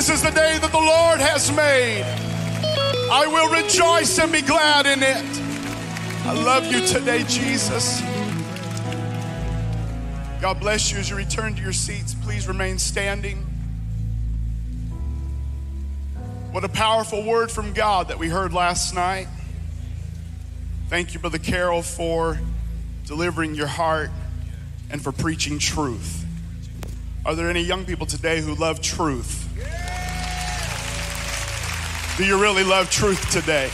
This is the day that the Lord has made. I will rejoice and be glad in it. I love you today, Jesus. God bless you as you return to your seats. Please remain standing. What a powerful word from God that we heard last night. Thank you, Brother Carroll, for delivering your heart and for preaching truth. Are there any young people today who love truth? Do you really love truth today?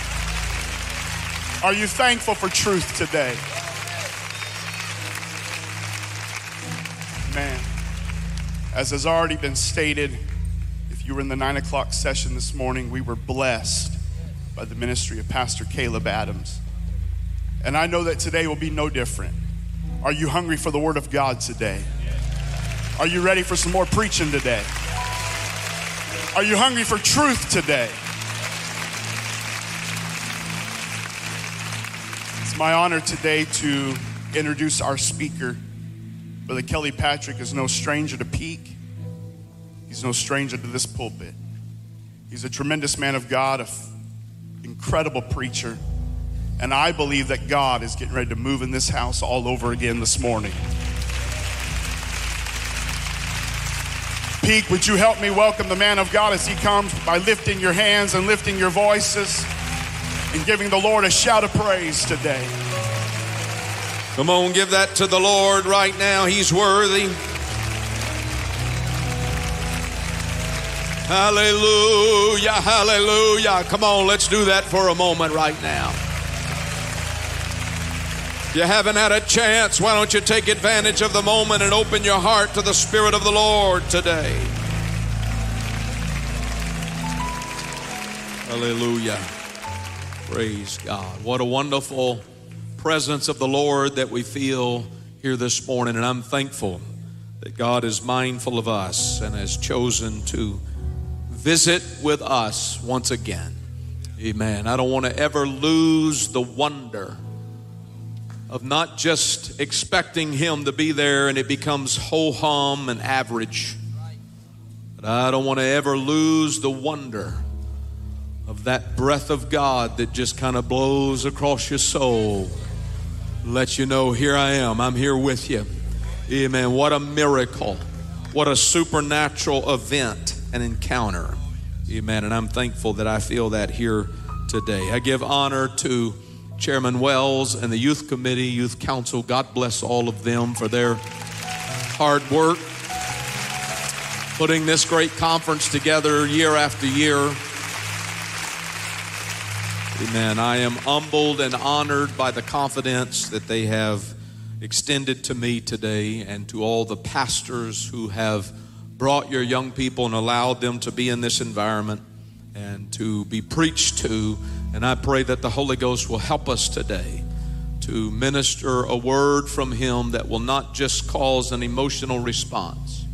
Are you thankful for truth today? Man, as has already been stated, if you were in the nine o'clock session this morning, we were blessed by the ministry of Pastor Caleb Adams. And I know that today will be no different. Are you hungry for the Word of God today? Are you ready for some more preaching today? Are you hungry for truth today? It's my honor today to introduce our speaker. Brother Kelly Patrick is no stranger to Peak. He's no stranger to this pulpit. He's a tremendous man of God, an incredible preacher. And I believe that God is getting ready to move in this house all over again this morning. Peak, would you help me welcome the man of God as he comes by lifting your hands and lifting your voices and giving the Lord a shout of praise today? Come on, give that to the Lord right now. He's worthy. Hallelujah, hallelujah. Come on, let's do that for a moment right now. If you haven't had a chance, why don't you take advantage of the moment and open your heart to the Spirit of the Lord today? Hallelujah. Praise God. What a wonderful presence of the Lord that we feel here this morning. And I'm thankful that God is mindful of us and has chosen to visit with us once again. Amen. I don't want to ever lose the wonder of not just expecting Him to be there and it becomes ho hum and average, but I don't want to ever lose the wonder of that breath of God that just kind of blows across your soul. Let you know, here I am. I'm here with you. Amen. What a miracle. What a supernatural event and encounter. Amen. And I'm thankful that I feel that here today. I give honor to Chairman Wells and the Youth Committee, Youth Council. God bless all of them for their hard work putting this great conference together year after year. Amen. I am humbled and honored by the confidence that they have extended to me today and to all the pastors who have brought your young people and allowed them to be in this environment and to be preached to. And I pray that the Holy Ghost will help us today to minister a word from Him that will not just cause an emotional response,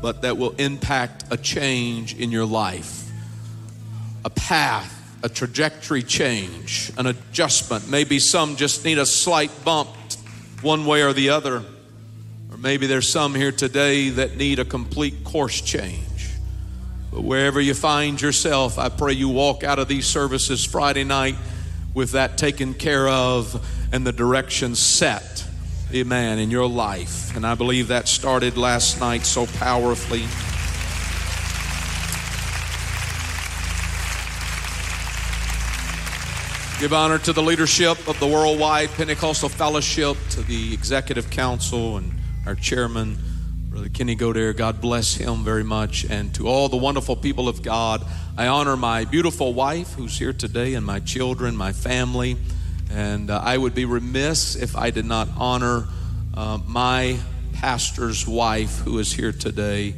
but that will impact a change in your life, a path a trajectory change, an adjustment. Maybe some just need a slight bump one way or the other. Or maybe there's some here today that need a complete course change. But wherever you find yourself, I pray you walk out of these services Friday night with that taken care of and the direction set. Amen. In your life. And I believe that started last night so powerfully. Give honor to the leadership of the Worldwide Pentecostal Fellowship, to the Executive Council and our chairman, Brother Kenny Godair. God bless him very much. And to all the wonderful people of God, I honor my beautiful wife who's here today, and my children, my family. And uh, I would be remiss if I did not honor uh, my pastor's wife who is here today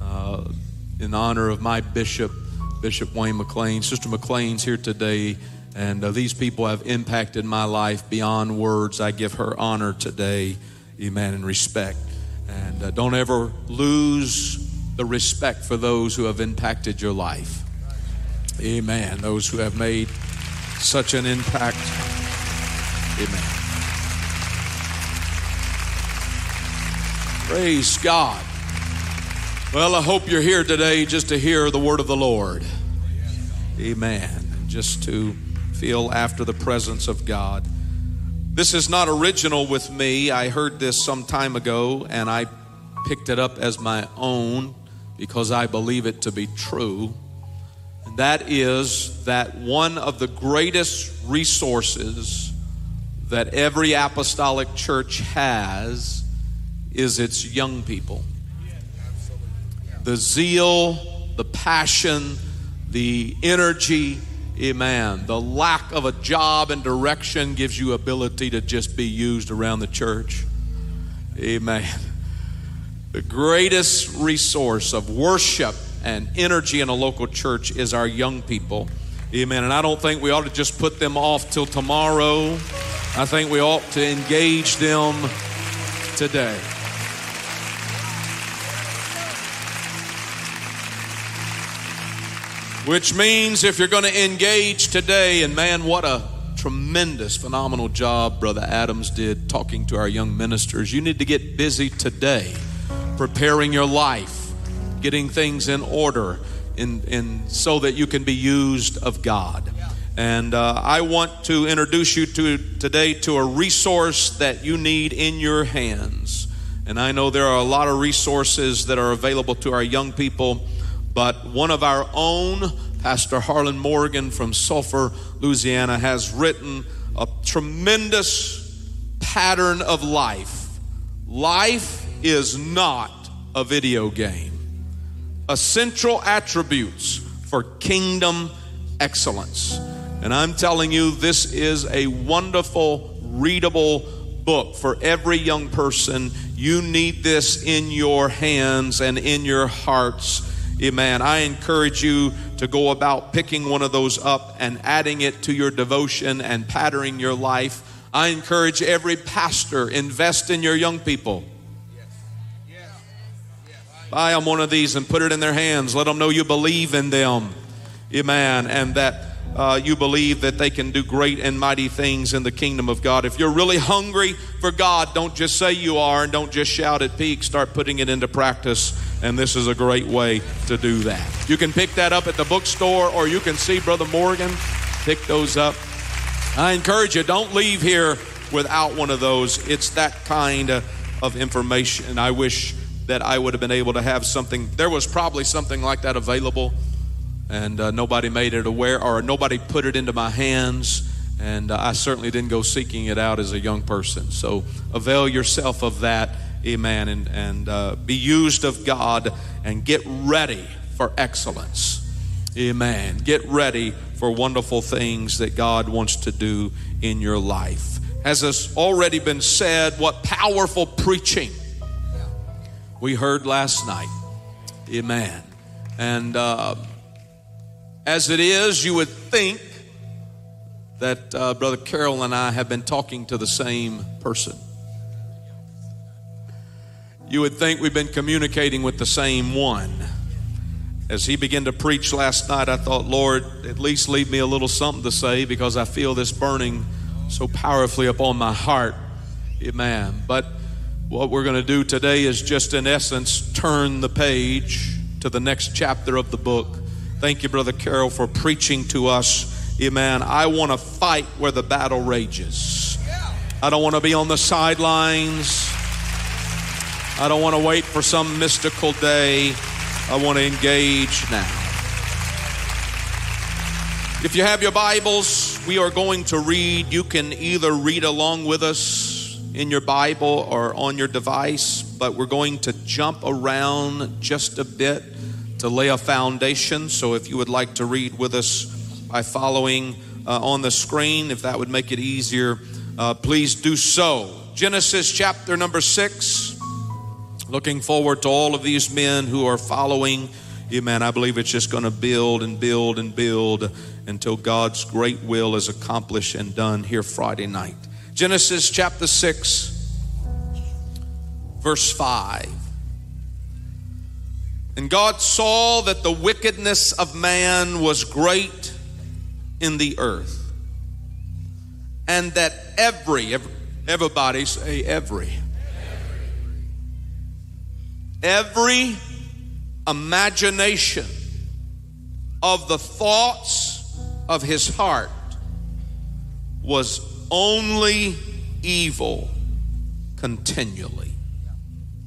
uh, in honor of my bishop, Bishop Wayne McLean. Sister McLean's here today. And uh, these people have impacted my life beyond words. I give her honor today, amen, and respect. And uh, don't ever lose the respect for those who have impacted your life. Amen. Those who have made such an impact. Amen. Praise God. Well, I hope you're here today just to hear the word of the Lord. Amen. Just to feel after the presence of God. This is not original with me. I heard this some time ago and I picked it up as my own because I believe it to be true. And that is that one of the greatest resources that every apostolic church has is its young people the zeal, the passion, the energy. Amen. The lack of a job and direction gives you ability to just be used around the church. Amen. The greatest resource of worship and energy in a local church is our young people. Amen. And I don't think we ought to just put them off till tomorrow. I think we ought to engage them today. Which means if you're going to engage today, and man, what a tremendous, phenomenal job Brother Adams did talking to our young ministers. You need to get busy today, preparing your life, getting things in order, in, in, so that you can be used of God. And uh, I want to introduce you to today to a resource that you need in your hands. And I know there are a lot of resources that are available to our young people but one of our own, Pastor Harlan Morgan from Sulphur, Louisiana, has written a tremendous pattern of life. Life is not a video game. Essential attributes for kingdom excellence. And I'm telling you, this is a wonderful, readable book for every young person. You need this in your hands and in your hearts Amen. I encourage you to go about picking one of those up and adding it to your devotion and patterning your life. I encourage every pastor invest in your young people. Buy them one of these and put it in their hands. Let them know you believe in them. Amen. And that uh, you believe that they can do great and mighty things in the kingdom of God. If you're really hungry for God, don't just say you are and don't just shout at peak. Start putting it into practice. And this is a great way to do that. You can pick that up at the bookstore or you can see Brother Morgan pick those up. I encourage you, don't leave here without one of those. It's that kind of information. I wish that I would have been able to have something. There was probably something like that available and uh, nobody made it aware or nobody put it into my hands and uh, i certainly didn't go seeking it out as a young person so avail yourself of that amen. And, and uh, be used of god and get ready for excellence. Amen. Get ready for wonderful things that god wants to do in your life. As has already been said what powerful preaching we heard last night? Amen. And uh, as it is, you would think that uh, Brother Carroll and I have been talking to the same person. You would think we've been communicating with the same one. As he began to preach last night, I thought, Lord, at least leave me a little something to say because I feel this burning so powerfully upon my heart. Amen. But what we're going to do today is just, in essence, turn the page to the next chapter of the book. Thank you, Brother Carroll, for preaching to us. Amen. I want to fight where the battle rages. I don't want to be on the sidelines. I don't want to wait for some mystical day. I want to engage now. If you have your Bibles, we are going to read. You can either read along with us in your Bible or on your device, but we're going to jump around just a bit to lay a foundation. So if you would like to read with us by following uh, on the screen, if that would make it easier, uh, please do so. Genesis chapter number six. Looking forward to all of these men who are following. Amen. I believe it's just going to build and build and build until God's great will is accomplished and done here Friday night. Genesis chapter 6, verse 5. And God saw that the wickedness of man was great in the earth, and that every, everybody say every, every imagination of the thoughts of his heart was only evil continually.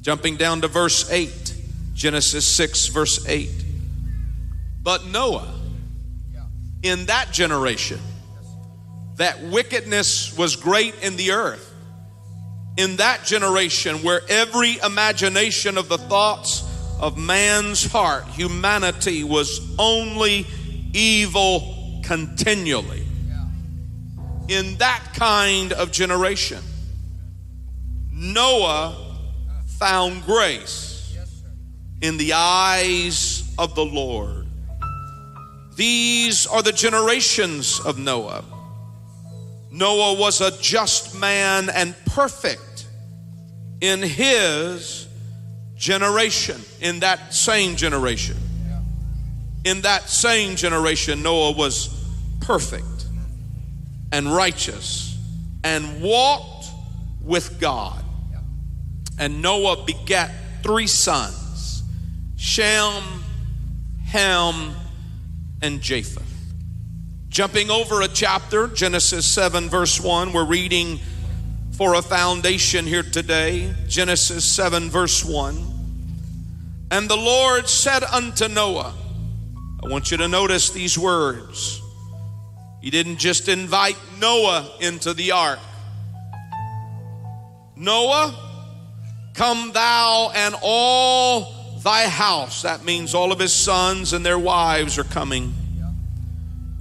Jumping down to verse 8, Genesis 6, verse 8. But Noah, in that generation, that wickedness was great in the earth. In that generation, where every imagination of the thoughts of man's heart, humanity was only evil continually. In that kind of generation, Noah found grace in the eyes of the Lord. These are the generations of Noah. Noah was a just man and perfect in his generation, in that same generation. In that same generation, Noah was perfect and righteous and walked with God. And Noah begat three sons Shem, Ham, and Japheth. Jumping over a chapter, Genesis 7, verse 1, we're reading for a foundation here today. Genesis 7, verse 1. And the Lord said unto Noah, I want you to notice these words. He didn't just invite Noah into the ark. Noah, come thou and all thy house. That means all of his sons and their wives are coming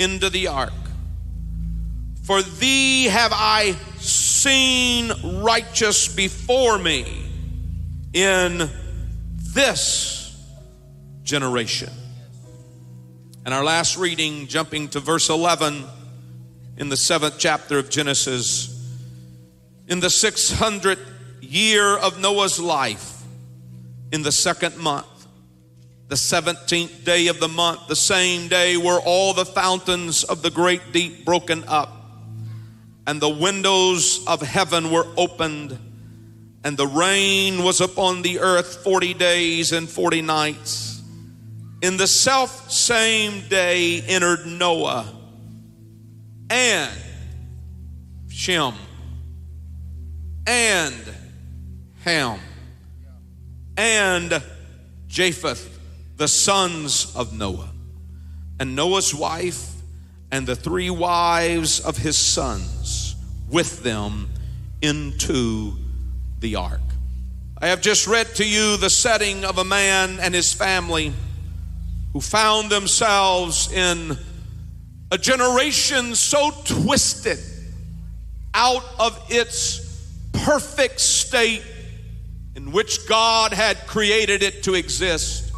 into the ark. For thee have I seen righteous before me in this generation. And our last reading, jumping to verse 11 in the seventh chapter of Genesis, in the 600th year of Noah's life, in the second month, the 17th day of the month, the same day were all the fountains of the great deep broken up, and the windows of heaven were opened, and the rain was upon the earth 40 days and 40 nights. In the self same day entered Noah and Shem and Ham and Japheth the sons of Noah, and Noah's wife, and the three wives of his sons with them into the ark. I have just read to you the setting of a man and his family who found themselves in a generation so twisted out of its perfect state in which God had created it to exist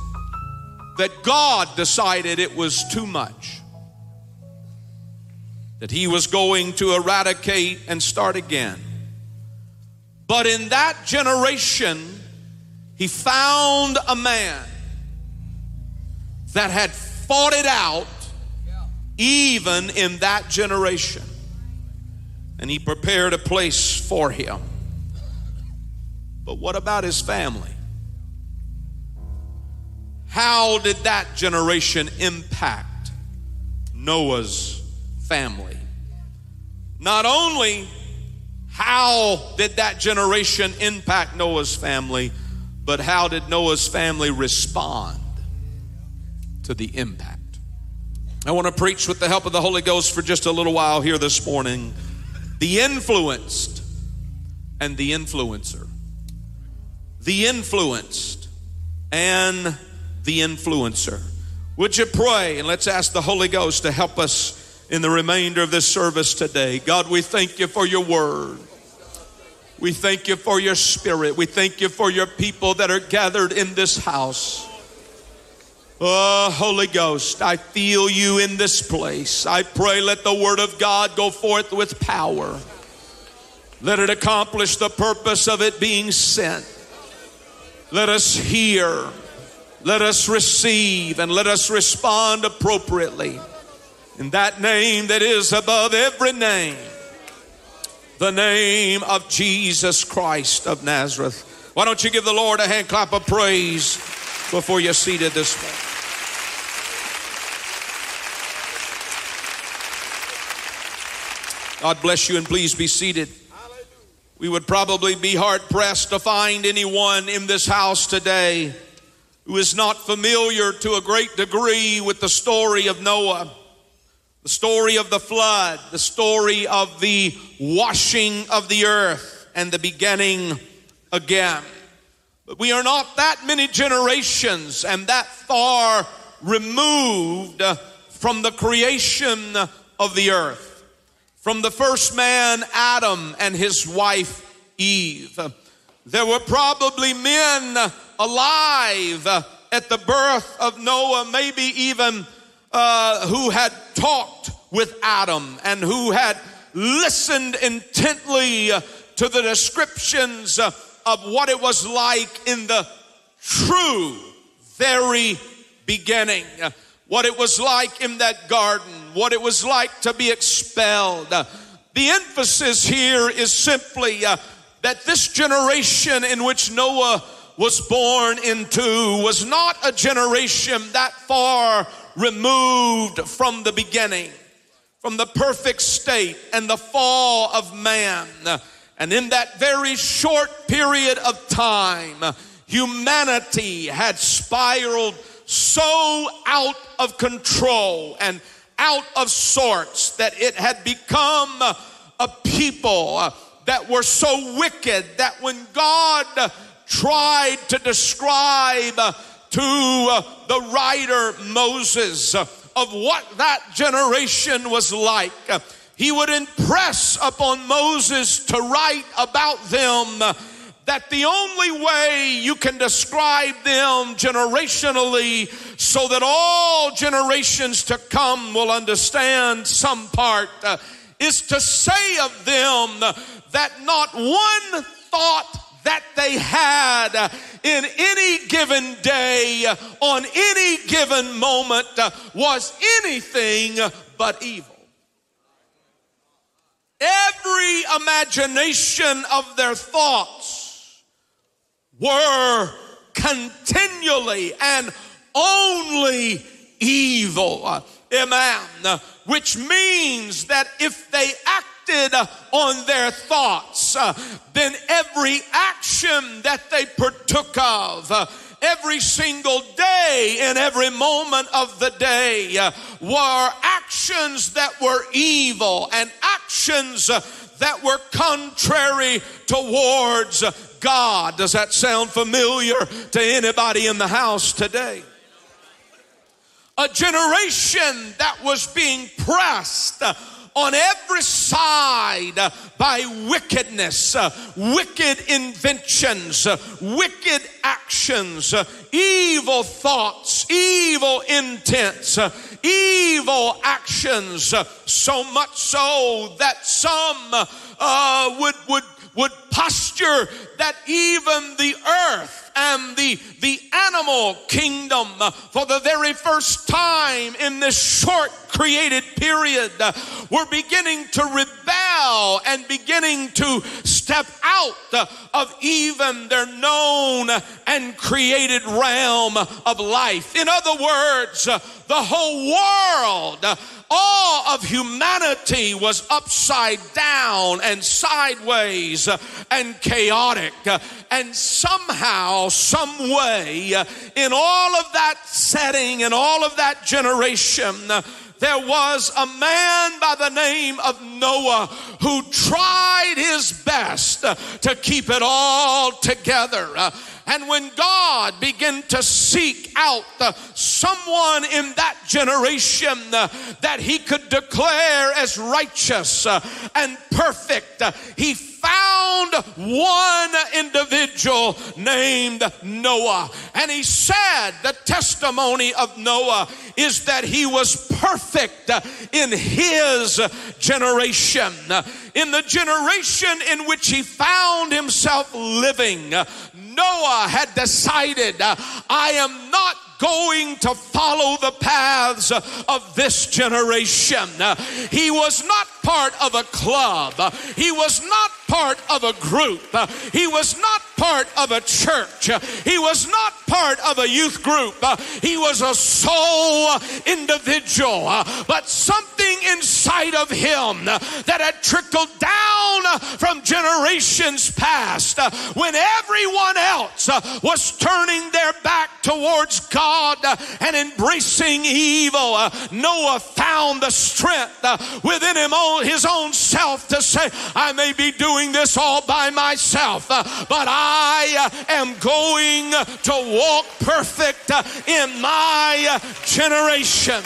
that God decided it was too much. That he was going to eradicate and start again. But in that generation, he found a man that had fought it out even in that generation. And he prepared a place for him. But what about his family? How did that generation impact Noah's family? Not only how did that generation impact Noah's family, but how did Noah's family respond to the impact? I want to preach with the help of the Holy Ghost for just a little while here this morning. The influenced and the influencer. The influenced and the influencer. Would you pray and let's ask the Holy Ghost to help us in the remainder of this service today? God, we thank you for your word. We thank you for your spirit. We thank you for your people that are gathered in this house. Oh, Holy Ghost, I feel you in this place. I pray let the word of God go forth with power. Let it accomplish the purpose of it being sent. Let us hear let us receive and let us respond appropriately. In that name that is above every name, the name of Jesus Christ of Nazareth. Why don't you give the Lord a hand clap of praise before you're seated this morning. God bless you and please be seated. We would probably be hard pressed to find anyone in this house today who is not familiar to a great degree with the story of Noah, the story of the flood, the story of the washing of the earth, and the beginning again. But we are not that many generations and that far removed from the creation of the earth. From the first man, Adam, and his wife, Eve. There were probably men alive at the birth of Noah, maybe even uh, who had talked with Adam and who had listened intently to the descriptions of what it was like in the true, very beginning. What it was like in that garden, what it was like to be expelled. The emphasis here is simply uh, that this generation in which Noah was born into was not a generation that far removed from the beginning, from the perfect state and the fall of man. And in that very short period of time, humanity had spiraled so out of control and out of sorts that it had become a people that were so wicked that when God tried to describe to the writer Moses of what that generation was like, he would impress upon Moses to write about them that the only way you can describe them generationally so that all generations to come will understand some part uh, is to say of them that not one thought that they had in any given day, on any given moment, was anything but evil. Every imagination of their thoughts were continually and only evil. Amen. Which means that if they acted uh, on their thoughts, uh, then every action that they partook of, uh, every single day and every moment of the day were actions that were evil and actions that were contrary towards God. Does that sound familiar to anybody in the house today? a generation that was being pressed on every side by wickedness, wicked inventions, wicked actions, evil thoughts, evil intents, evil actions, so much so that some uh, would, would, would posture that even the earth and the, the animal kingdom for the very first time in this short created period were beginning to rebel and beginning to step out of even their known and created realm of life. In other words, the whole world all of humanity was upside down and sideways and chaotic. And somehow, some way, uh, in all of that setting and all of that generation, uh, there was a man by the name of Noah who tried his best uh, to keep it all together. And when God began to seek out someone in that generation uh, that he could declare as righteous uh, and perfect, uh, he found one individual named Noah. And he said the testimony of Noah is that he was perfect in his generation. In the generation in which he found himself living, Noah had decided, I am not going to follow the paths of this generation. He was not part of a club. He was not part of a group. He was not part of a church. He was not part of a youth group. He was a sole individual. But something inside of him that had trickled down from generations past when everyone else was turning their back towards God and embracing evil. Noah found the strength within him, his own self, to say, I may be doing this all by myself, uh, but I uh, am going to walk perfect uh, in my generation.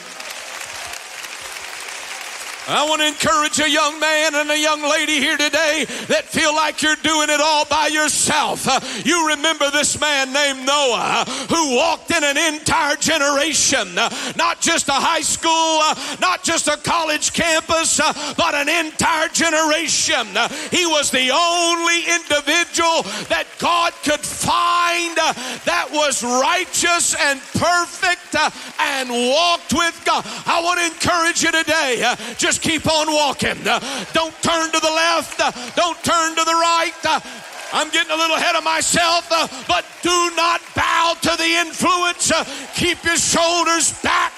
I want to encourage a young man and a young lady here today that feel like you're doing it all by yourself. Uh, you remember this man named Noah uh, who walked in an entire generation, uh, not just a high school, not just a college campus, but an entire generation. He was the only individual that God could find that was righteous and perfect and walked with God. I want to encourage you today. Just just keep on walking. Uh, don't turn to the left. Uh, don't turn to the right. Uh, I'm getting a little ahead of myself, but do not bow to the influence. Keep your shoulders back,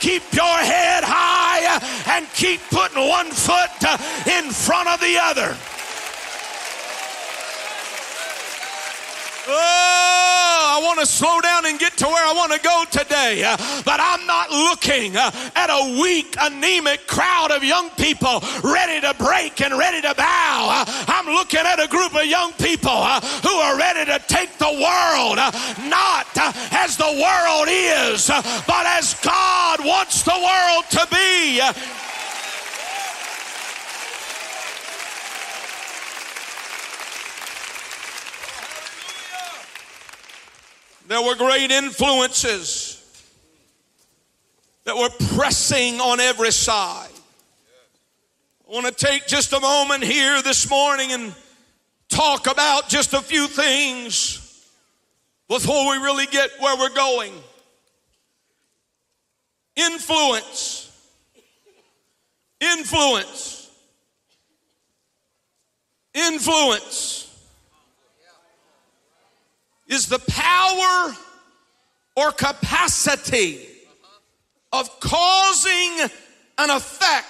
keep your head high, and keep putting one foot in front of the other. Oh, I want to slow down and get to where I want to go today. Uh, but I'm not looking uh, at a weak, anemic crowd of young people ready to break and ready to bow. Uh, I'm looking at a group of young people who are ready to take the world, not as the world is, but as God wants the world to be. There were great influences that were pressing on every side. I want to take just a moment here this morning and talk about just a few things before we really get where we're going. Influence. Influence. Influence is the power or capacity of causing an effect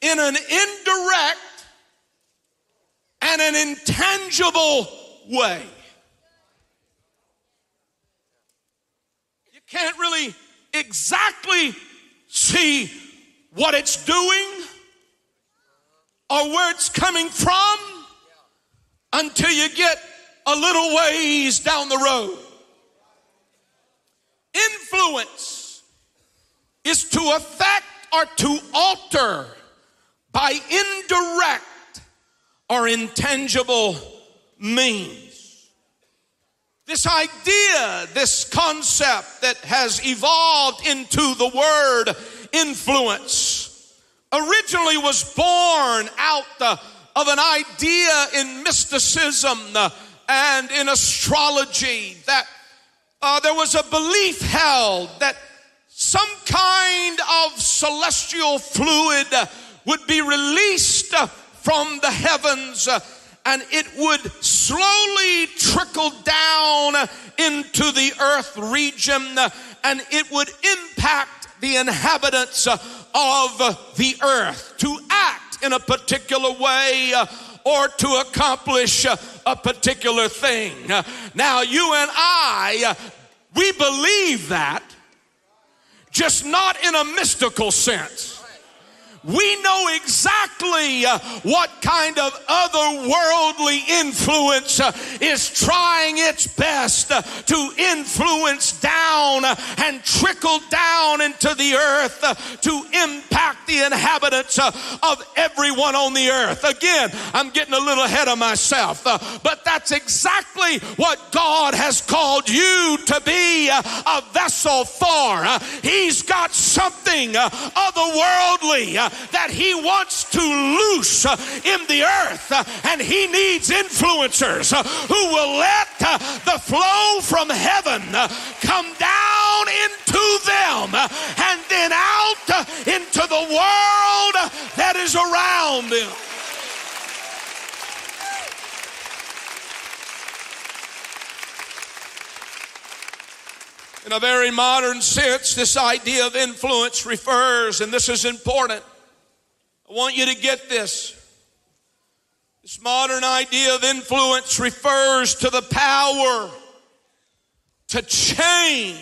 in an indirect and an intangible way. You can't really exactly see what it's doing or where it's coming from until you get a little ways down the road. Influence is to affect or to alter by indirect or intangible means. This idea, this concept that has evolved into the word influence, originally was born out uh, of an idea in mysticism uh, and in astrology that uh, there was a belief held that some kind of celestial fluid uh, would be released uh, from the heavens uh, and it would slowly trickle down into the earth region uh, and it would impact the inhabitants of the earth to act in a particular way or to accomplish uh, a particular thing. Uh, now, you and I, uh, we believe that, just not in a mystical sense we know exactly uh, what kind of otherworldly influence uh, is trying its best uh, to influence down uh, and trickle down into the earth uh, to impact the inhabitants uh, of everyone on the earth. Again, I'm getting a little ahead of myself, but that's exactly what God has called you to be a vessel for. He's got something otherworldly that he wants to loose uh, in the earth. Uh, and he needs influencers uh, who will let the flow from heaven come down into them and then out into the world that is around them. In a very modern sense, this idea of influence refers, and this is important, I want you to get this. This modern idea of influence refers to the power to change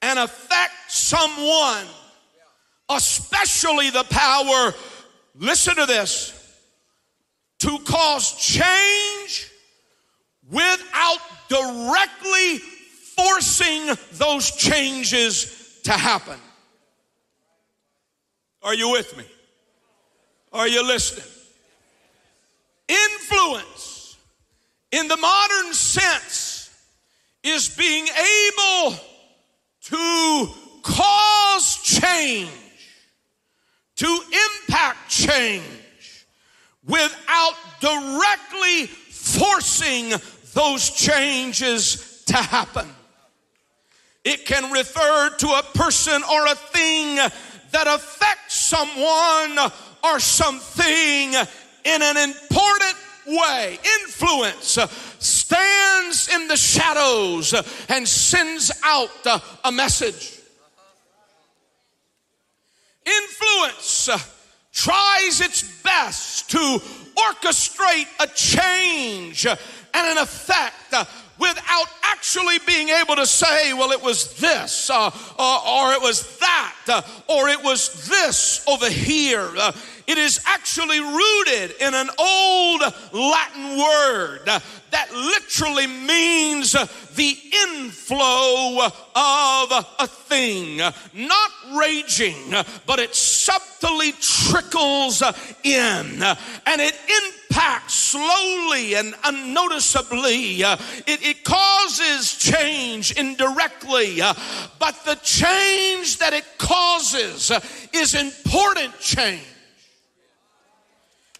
and affect someone, especially the power, listen to this, to cause change without directly forcing those changes to happen. Are you with me? Are you listening? Influence in the modern sense is being able to cause change, to impact change without directly forcing those changes to happen. It can refer to a person or a thing that affects someone or something in an important way. Influence stands in the shadows and sends out a message. Influence tries its best to orchestrate a change and an effect without actually being able to say, well, it was this, uh, uh, or it was that, uh, or it was this over here. Uh, it is actually rooted in an old Latin word that literally means the inflow of a thing. Not raging, but it subtly trickles in and it impacts slowly and unnoticeably. It, it causes change indirectly, but the change that it causes is important change.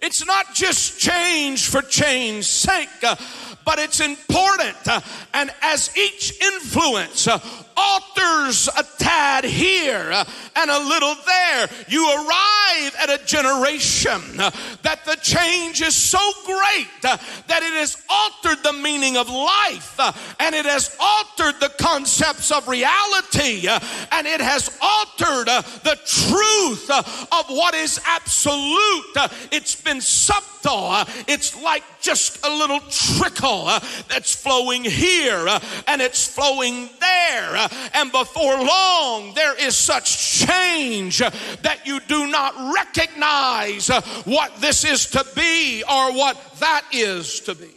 It's not just change for change's sake, uh, but it's important. Uh, and as each influence uh, alters a tad here uh, and a little there, you arrive at a generation uh, that the change is so great uh, that it has altered the meaning of life uh, and it has altered the concepts of reality uh, and it has altered uh, the truth of what is absolute. It's been subtle, it's like just a little trickle that's flowing here and it's flowing there and before long, there is such change that you do not recognize what this is to be or what that is to be.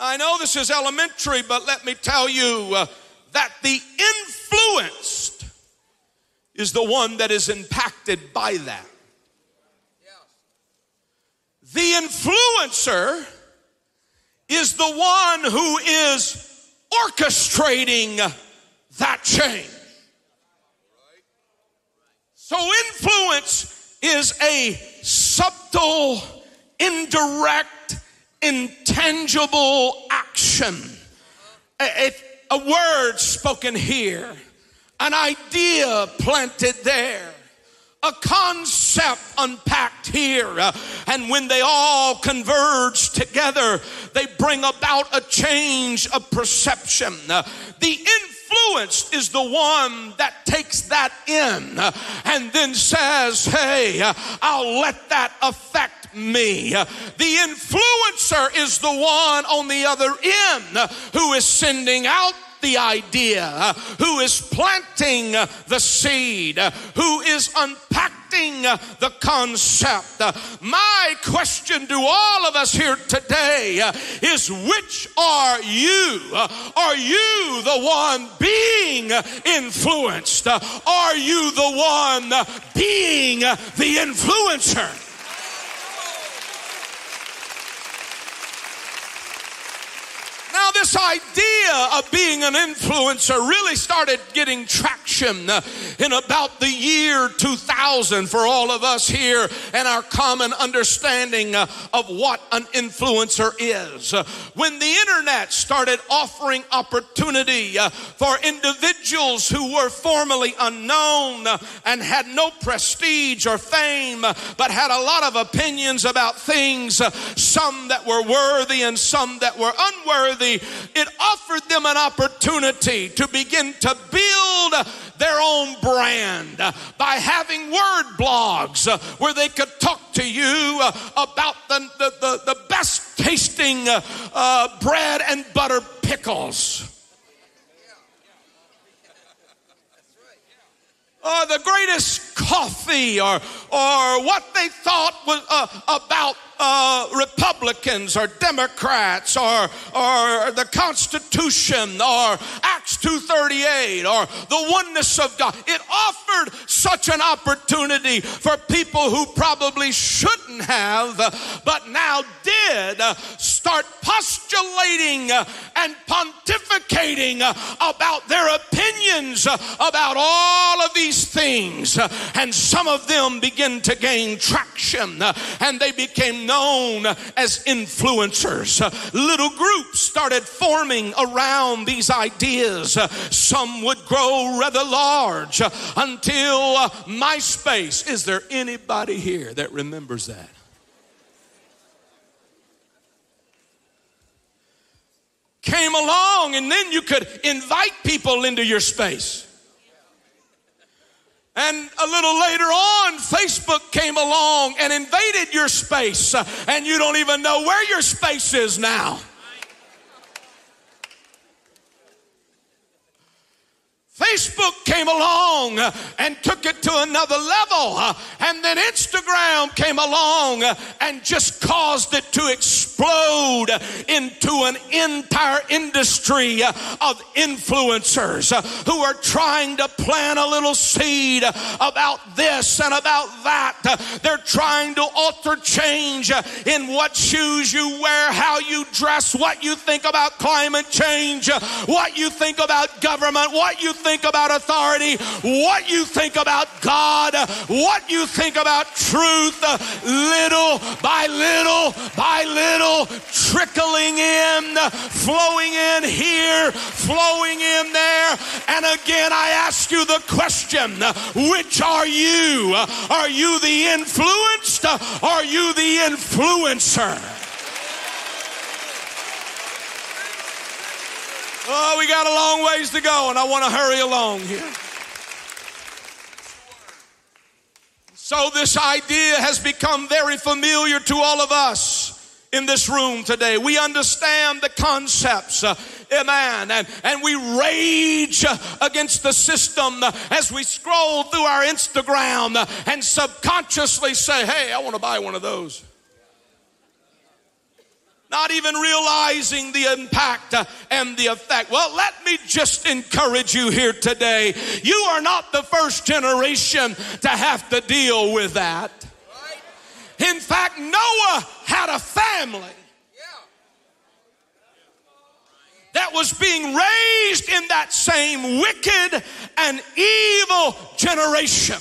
I know this is elementary, but let me tell you uh, that the influenced is the one that is impacted by that. The influencer is the one who is orchestrating that change. So, influence is a subtle, indirect, intangible action. A, a, word spoken here, an idea planted there a concept unpacked here. And when they all converge together, they bring about a change of perception. The influenced is the one that takes that in and then says, Hey, I'll let that affect me. The influencer is the one on the other end who is sending out the idea, who is planting the seed, who is unpacking the concept. My question to all of us here today is which are you? Are you the one being influenced? Are you the one being the influencer? Now, this idea of being an influencer really started getting traction uh, in about the year 2000 for all of us here and our common understanding uh, of what an influencer is. Uh, when the internet started offering opportunity for individuals who were formerly unknown and had no prestige or fame, but had a lot of opinions about things, some that were worthy and some that were unworthy, it offered them an opportunity to begin to build their own brand by having word blogs where they could talk to you about the, the, the, the best tasting uh, bread and butter pickles. Or the greatest coffee, or, or what they thought was uh, about uh, Republicans or Democrats or, or the Constitution or Acts 238 or the oneness of God. It offered such an opportunity for people who probably shouldn't have, but now did, uh, start postulating uh, and pontificating uh, about their opinions about all of these things. And some of them begin to gain traction and they became known as influencers. Little groups started forming around these ideas. Some would grow rather large until uh, MySpace. Is there anybody here that remembers that? Came along, and then you could invite people into your space. And a little later on, Facebook came along and invaded your space, uh, and you don't even know where your space is now. Facebook came along and took it to another level. And then Instagram came along and just caused it to explode into an entire industry of influencers who are trying to plant a little seed about this and about that. They're trying to alter change in what shoes you wear, how you dress, what you think about climate change, what you think about government, what you think think about authority, what you think about God, what you think about truth, little by little by little, trickling in, flowing in here, flowing in there. And again, I ask you the question which are you? Are you the influenced? Are you the influencer? Oh, we got a long ways to go, and I want to hurry along here. So, this idea has become very familiar to all of us in this room today. We understand the concepts. Uh, eh, amen. And, and we rage uh, against the system uh, as we scroll through our Instagram uh, and subconsciously say, hey, I want to buy one of those not even realizing the impact and the effect. Well, let me just encourage you here today. You are not the first generation to have to deal with that. In fact, Noah had a family that was being raised in that same wicked and evil generation.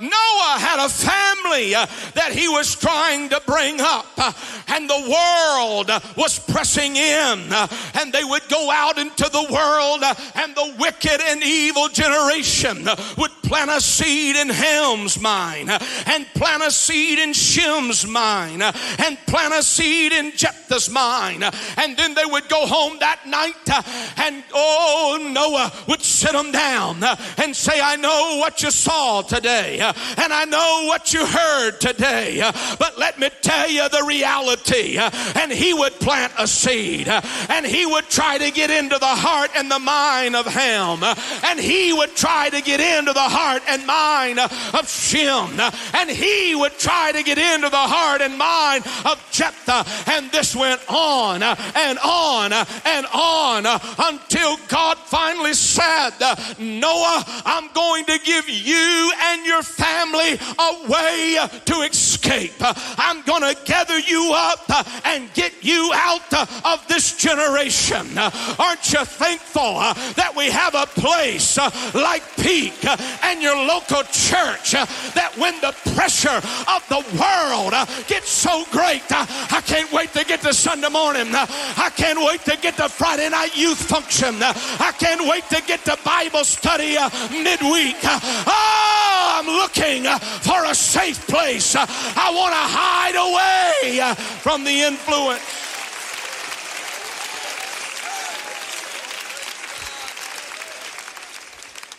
Noah had a family uh, that he was trying to bring up, uh, and the world uh, was pressing in, uh, and they would go out into the world, uh, and the wicked and evil generation uh, would plant a seed in Ham's mind, and plant a seed in Shem's mind, and plant a seed in Japheth's mind, and then they would go home that night, and oh, Noah would sit them down and say, I know what you saw today Uh, and I know what you heard today. Uh, but let me tell you the reality. Uh, and he would plant a seed and he would try to get into the heart and the mind of Ham. And he would try to get into the heart and mind of Shem. And he would try to get into the heart and mind of Japheth. And this went on and on and on until God finally said, Noah, I'm going to give you and your family a way to escape. I'm going to gather you up and get you out of this generation. Aren't you thankful that we have a place like Peak and your local church that when the pressure of the world gets so great, I can't wait to get to Sunday morning. I can't wait to get to Friday night youth function. I can't wait to get to Bible study midweek. Oh, I'm looking Uh, for a safe place. Uh, I want to hide away uh, from the influence.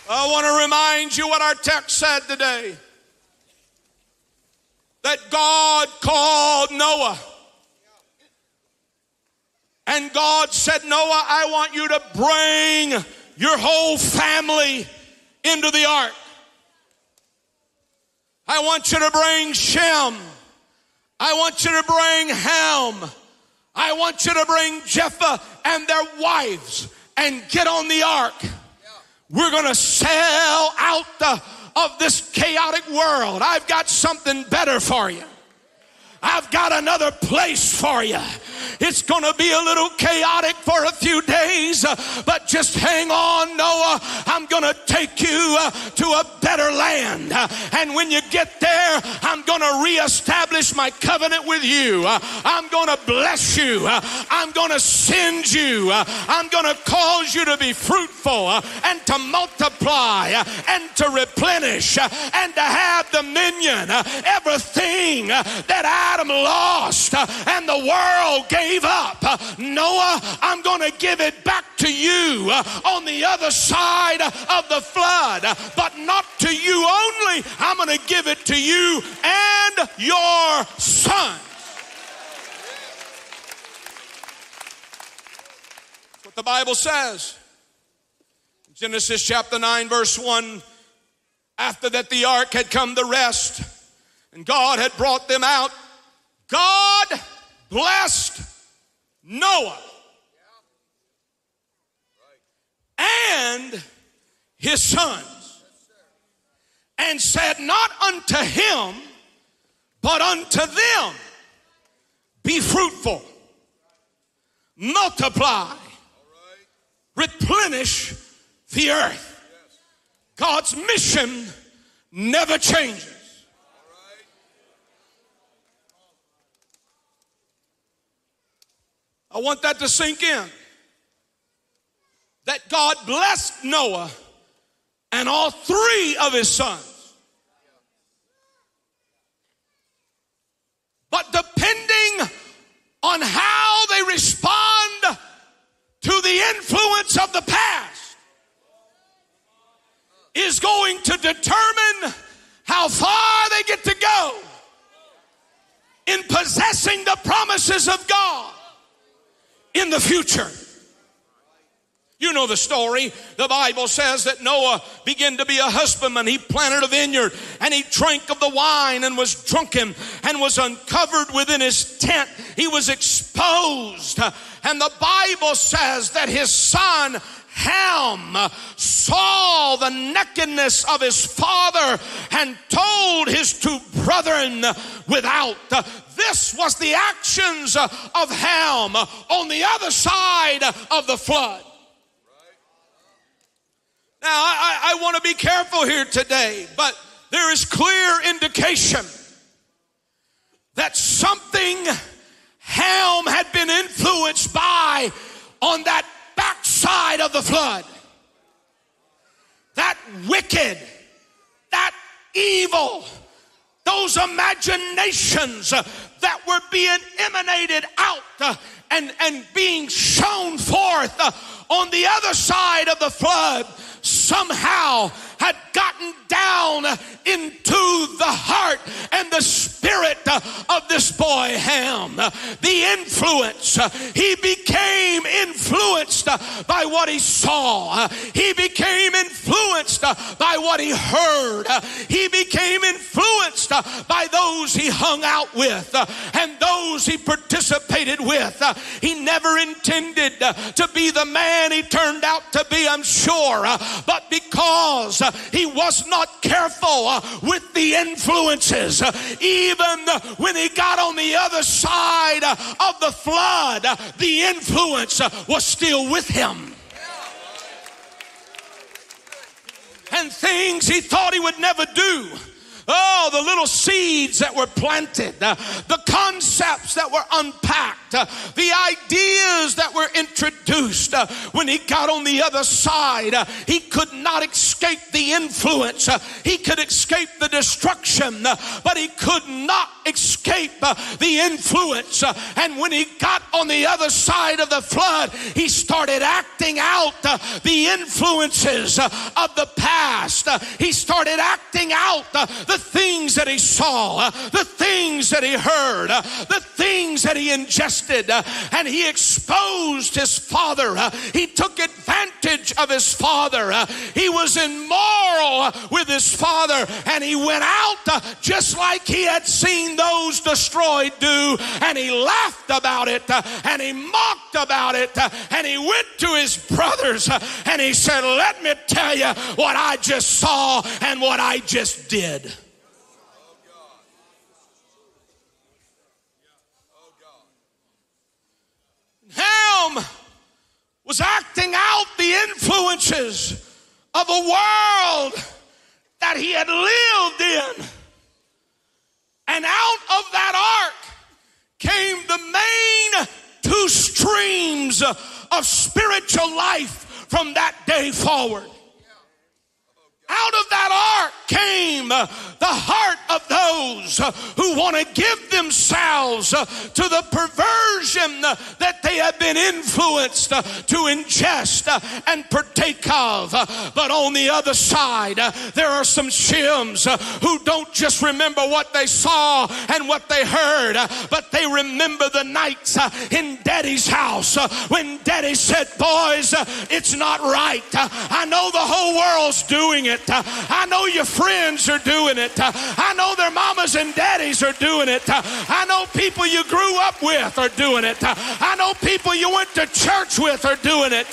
I want to remind you what our text said today that God called Noah. And God said, Noah, I want you to bring your whole family into the ark. I want you to bring Shem. I want you to bring Ham. I want you to bring Japheth and their wives and get on the ark. We're going to sail out the, of this chaotic world. I've got something better for you. I've got another place for you. It's going to be a little chaotic for a few days, uh, but just hang on, Noah. I'm going to take you uh, to a better land. Uh, and when you get there, I'm going to reestablish my covenant with you. Uh, I'm going to bless you. Uh, I'm going to send you. Uh, I'm going to cause you to be fruitful and to multiply and to replenish and to have dominion. Everything that Adam lost uh, and the world gave up. Uh, Noah, I'm going to give it back to you uh, on the other side of the flood, but not to you only. I'm going to give it to you and your son. That's what the Bible says. Genesis chapter 9, verse 1 after that the ark had come to rest and God had brought them out, God blessed Noah and his sons and said, Not unto him, but unto them be fruitful, multiply, replenish the earth. God's mission never changes. I want that to sink in. That God blessed Noah and all three of his sons. But depending on how they respond to the influence of the past is going to determine how far they get to go in possessing the promises of God the future. You know the story. The Bible says that Noah began to be a husbandman. He planted a vineyard and he drank of the wine and was drunken and was uncovered within his tent. He was exposed. And the Bible says that his son Ham saw the nakedness of his father and told his two brethren without. This was the actions of Ham on the other side of the flood. Now, I, I want to be careful here today, but there is clear indication that something Ham had been influenced by on that backside of the flood. That wicked, that evil, those imaginations that were being emanated out uh, and, and being shown forth uh, on the other side of the flood somehow had gotten down into the heart and the spirit of this boy Ham. The influence, he became influenced by what he saw. He became influenced by what he heard. He became influenced by those he hung out with and those he participated with. He never intended to be the man he turned out to be, I'm sure, but because he was not careful with the influences, even when he got on the other side of the flood, the influence was still with him. And things he thought he would never do. Oh, the little seeds that were planted, uh, the concepts that were unpacked, uh, the ideas that were introduced. Uh, when he got on the other side, uh, he could not escape the influence. Uh, he could escape the destruction, uh, but he could not escape the influence. and when he got on the other side of the flood, he started acting out the influences of the past. he started acting out the things that he saw, uh, the things that he heard, uh, the things that he ingested, uh, and he exposed his father. Uh, he took advantage of his father. Uh, he was immoral with his father, and he went out uh, just like he had seen those destroyed do, and he laughed about it, and he mocked about it, and he went to his brothers, and he said, Let me tell you what I just saw and what I just did. Ham was acting out the influences of a world that he had lived in. And out of that ark came the main two streams of spiritual life from that day forward. Out of that ark came the heart of those uh, who want to give themselves uh, to the perversion uh, that they have been influenced to ingest and partake of. But on the other side, there are some Shems who don't just remember what they saw and what they heard, but they remember the nights in daddy's house when daddy said, Boys, it's not right. I know the whole world's doing it. Uh, I know your friends are doing it. Uh, I know their mamas and daddies are doing it. Uh, I know people you grew up with are doing it. I know people you went to church with are doing it.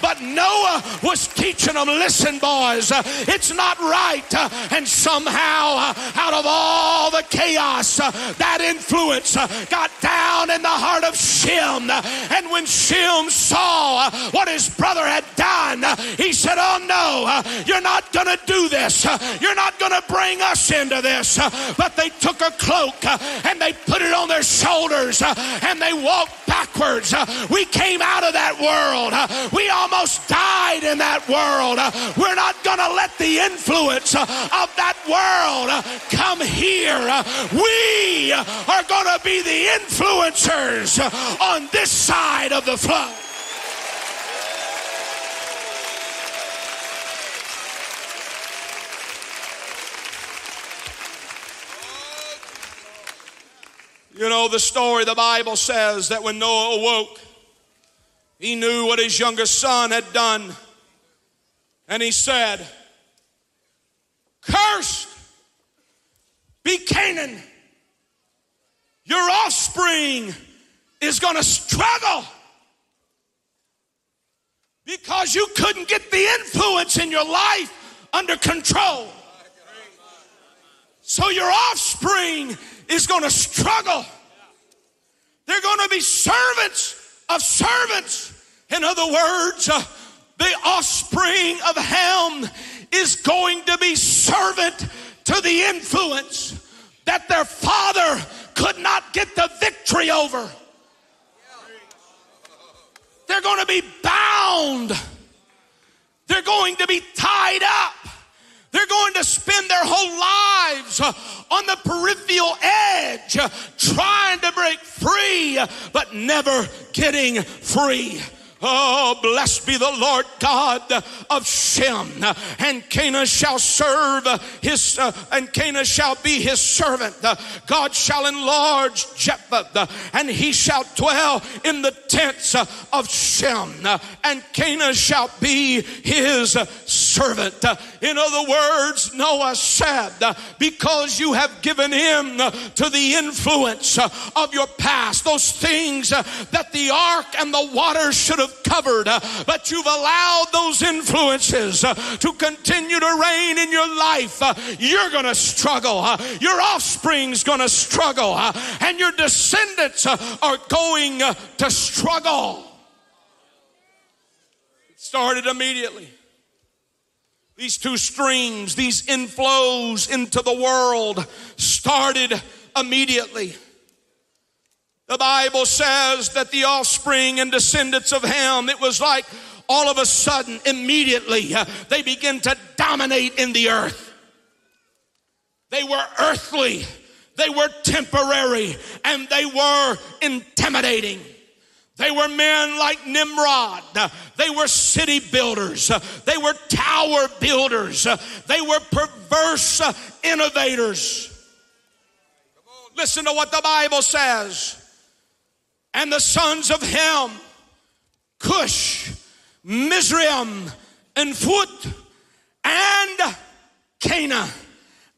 But Noah was teaching them listen, boys, it's not right. And somehow, out of all the chaos, that influence got down in the heart of Shem. And when Shem saw what his brother had done, he said, Oh no, you're not going to do this. You're not going to bring us into this. But they took a cloak and they put it on their shoulders and they walked backwards. We came out of that world. We almost died in that world. We're not going to let the influence of that world come here. We are going to be the influencers on this side of the flood. You know the story, the Bible says that when Noah awoke, he knew what his youngest son had done. And he said, Cursed be Canaan. Your offspring is going to struggle because you couldn't get the influence in your life under control. So your offspring is going to struggle. They're going to be servants of servants. In other words, uh, the offspring of Ham is going to be servant to the influence that their father could not get the victory over. They're going to be bound. They're going to be tied up. They're going to spend their whole lives uh, on the peripheral edge, uh, trying to break free, but never getting free. Oh, blessed be the Lord God of Shem, and Canaan shall serve his, uh, and Canaan shall be his servant. God shall enlarge Japheth, and he shall dwell in the tents of Shem, and Canaan shall be his servant. In other words, Noah said, because you have given him to the influence of your past, those things that the ark and the water should have covered, uh, but you've allowed those influences uh, to continue to reign in your life, uh, you're going to struggle. Your offspring's going to struggle, and your descendants are going to struggle. It started immediately. These two streams, these inflows into the world started immediately. The Bible says that the offspring and descendants of Ham, it was like all of a sudden, immediately, uh, they begin to dominate in the earth. They were earthly, they were temporary, and they were intimidating. They were men like Nimrod. They were city builders. They were tower builders. They were perverse innovators. Listen to what the Bible says. And the sons of Ham, Cush, Mizraim, and Phut, and Canaan.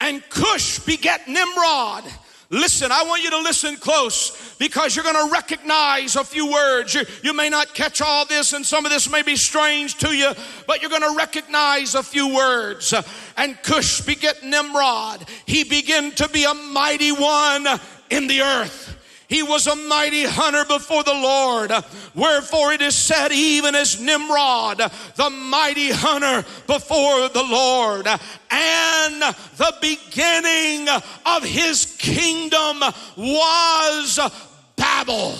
And Cush begat Nimrod. Listen, I want you to listen close because you're going to recognize a few words. You, you, may not catch all this, and some of this may be strange to you, but you're going to recognize a few words. And Cush begat Nimrod. He began to be a mighty one in the earth. He was a mighty hunter before the Lord. Wherefore it is said, even as Nimrod, the mighty hunter before the Lord. And the beginning of his kingdom was Babel.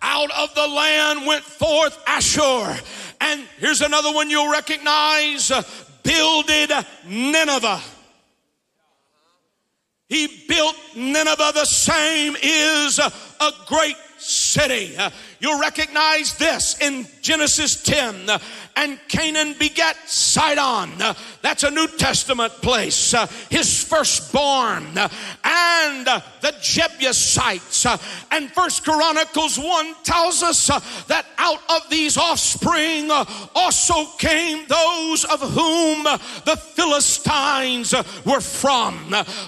Out of the land went forth Ashur. And here's another one you'll recognize builded Nineveh. He built Nineveh, the same is a great city. You'll recognize this in Genesis 10 and Canaan begat Sidon. That's a New Testament place. His firstborn and the Jebusites. And First Chronicles 1 tells us that out of these offspring also came those of whom the Philistines were from.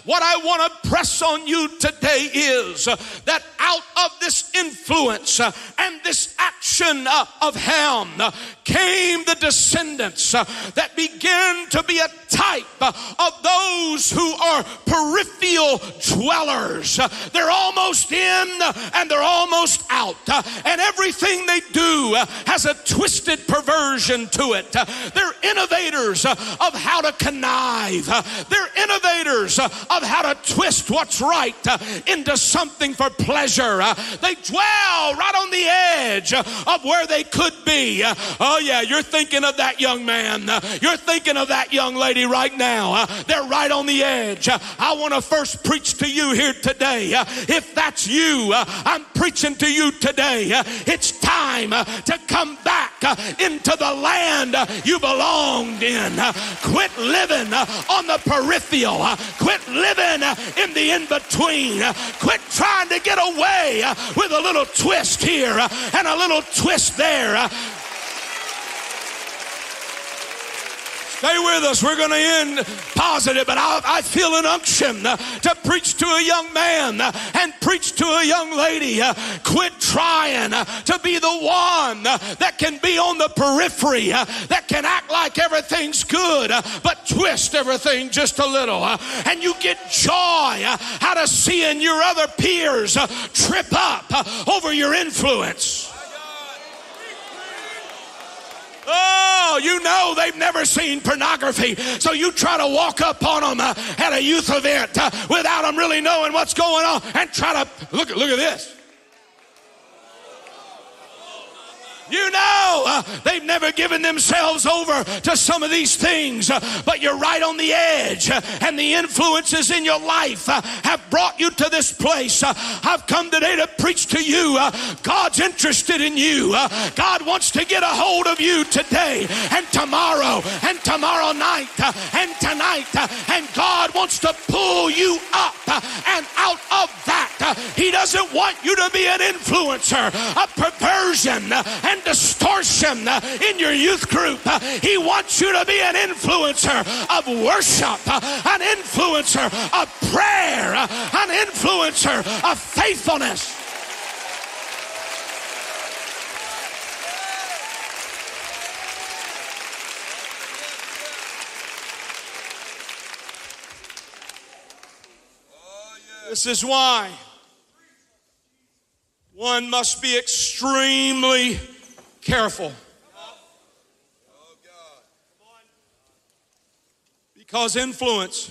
What I want to press on you today is that out of this influence Uh, and this action uh, of Ham uh, came the descendants uh, that begin to be a type uh, of those who are peripheral dwellers. Uh, they're almost in uh, and they're almost out. Uh, and everything they do uh, has a twisted perversion to it. They're innovators of how to connive. They're innovators of how to twist what's right into something for pleasure. They dwell right on the edge of where they could be. Oh, Oh, yeah, you're thinking of that young man. You're thinking of that young lady right now. They're right on the edge. I want to first preach to you here today. If that's you, I'm preaching to you today. It's time to come back into the land you belonged in. Quit living on the peripheral. Quit living in the in between. Quit trying to get away with a little twist here and a little twist there. Stay with us. We're going to end positive, but I, I feel an unction uh, to preach to a young man uh, and preach to a young lady. Uh, quit trying uh, to be the one uh, that can be on the periphery, uh, that can act like everything's good, but twist everything just a little. And you get joy out of seeing your other peers trip up over your influence. Oh, you know they've never seen pornography. So you try to walk up on them uh, at a youth event uh, without them really knowing what's going on and try to look, look at this. You know, uh, they've never given themselves over to some of these things, uh, but you're right on the edge, uh, and the influences in your life uh, have brought you to this place. Uh, I've come today to preach to you. Uh, God's interested in you. God wants to get a hold of you today and tomorrow and tomorrow night and tonight, and God wants to pull you up and out of that. He doesn't want you to be an influencer, a perversion, and distortion uh, in your youth group. Uh, he wants you to be an influencer of worship, uh, an influencer of prayer, an influencer of faithfulness. This is why one must be extremely careful. Because influence,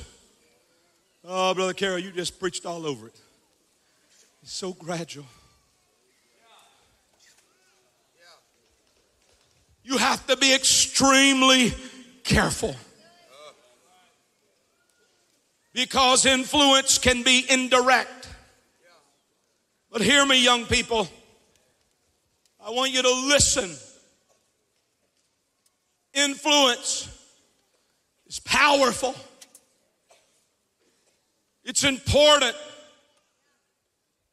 oh, Brother Carroll, you just preached all over it. It's so gradual. You have to be extremely careful. Because influence can be indirect. But hear me, young people. I want you to listen. Influence is powerful, it's important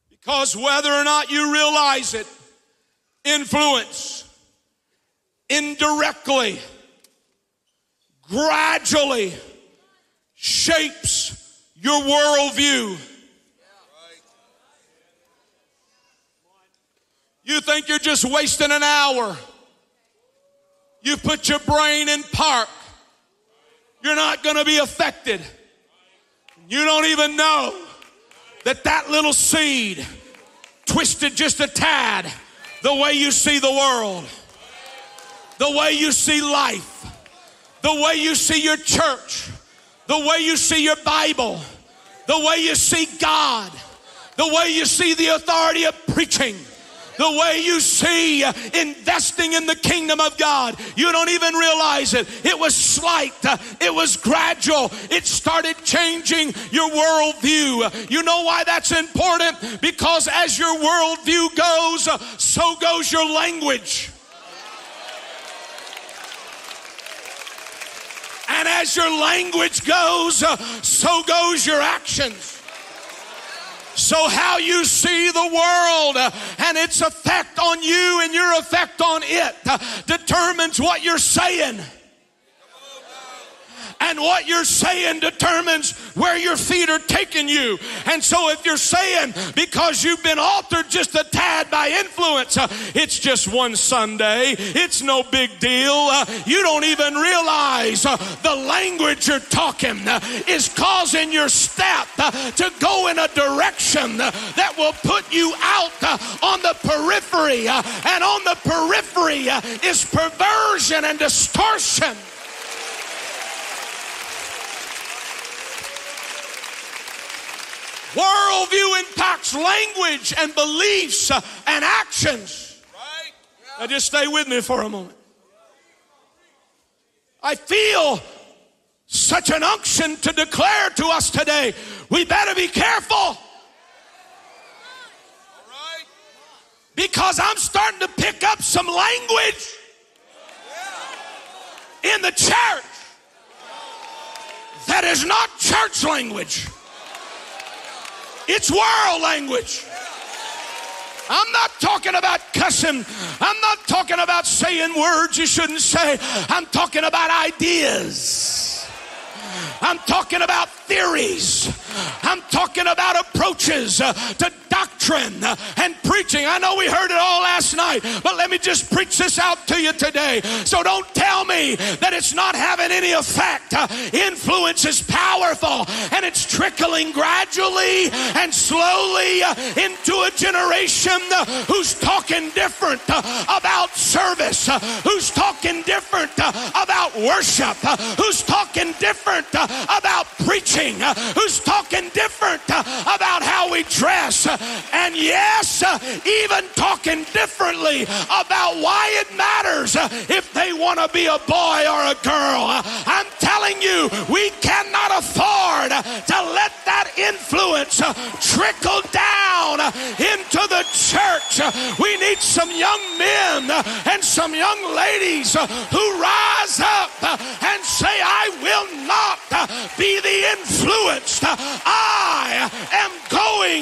because whether or not you realize it, influence indirectly, gradually shapes your worldview. You think you're just wasting an hour. You put your brain in park. You're not going to be affected. You don't even know that that little seed twisted just a tad the way you see the world, the way you see life, the way you see your church, the way you see your Bible, the way you see God, the way you see the authority of preaching the way you see investing in the kingdom of God. You don't even realize it. It was slight, it was gradual. It started changing your worldview. You know why that's important? Because as your worldview goes, so goes your language. And as your language goes, so goes your actions. So, how you see the world and its effect on you and your effect on it uh, determines what you're saying. And what you're saying determines where your feet are taking you. And so, if you're saying because you've been altered just a tad by influence, uh, it's just one Sunday, it's no big deal. Uh, you don't even realize uh, the language you're talking uh, is causing your step uh, to go in a direction uh, that will put you out on the periphery. and on the periphery is perversion and distortion. Worldview impacts language and beliefs uh, and actions. Right. Now just stay with me for a moment. I feel such an unction to declare to us today we better be careful. Because I'm starting to pick up some language in the church that is not church language. It's world language. I'm not talking about cussing. I'm not talking about saying words you shouldn't say. I'm talking about ideas. I'm talking about theories. I'm talking about approaches uh, to doctrine uh, and preaching. I know we heard it all last night, but let me just preach this out to you today. So don't tell me that it's not having any effect. Uh, influence is powerful and it's trickling gradually and slowly into a generation who's talking different about service, who's talking different about worship, who's talking different Uh, about preaching, uh, who's talking different uh, about how we dress, and yes, even talking differently about why it matters if they want to be a boy or a girl. I'm telling you, we cannot afford to let that influence trickle down into the church. We need some young men and some young ladies who rise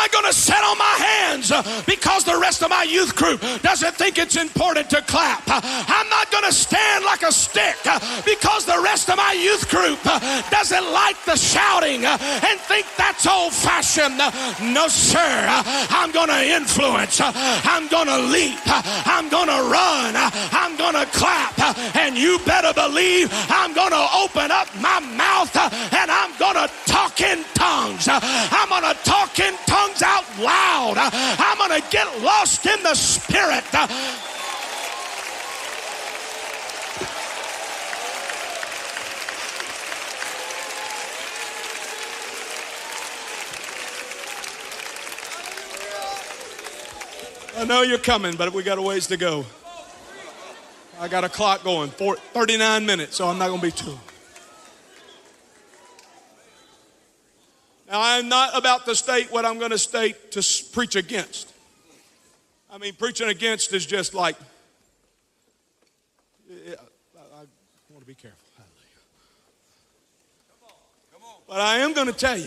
not going to sit on my hands uh, because the rest of my youth group doesn't think it's important to clap. Uh, I'm not going to stand like a stick uh, because the rest of my youth group uh, doesn't like the shouting uh, and think that's old fashioned. Uh, no, sir. I'm going to influence. I'm going to leap. I'm going to run. I'm going to clap. And you better believe I'm going to open up my mouth and I'm going to talk in tongues. I'm going to talk in tongues loud. Uh, I'm going to get lost in the spirit. Uh, I know you're coming, but we got a ways to go. I got a clock going, 39 minutes, so I'm not going to be too. Now, I'm not about to state what I'm going to state to preach against. I mean, preaching against is just like, I, want to be careful. But I am going to tell you,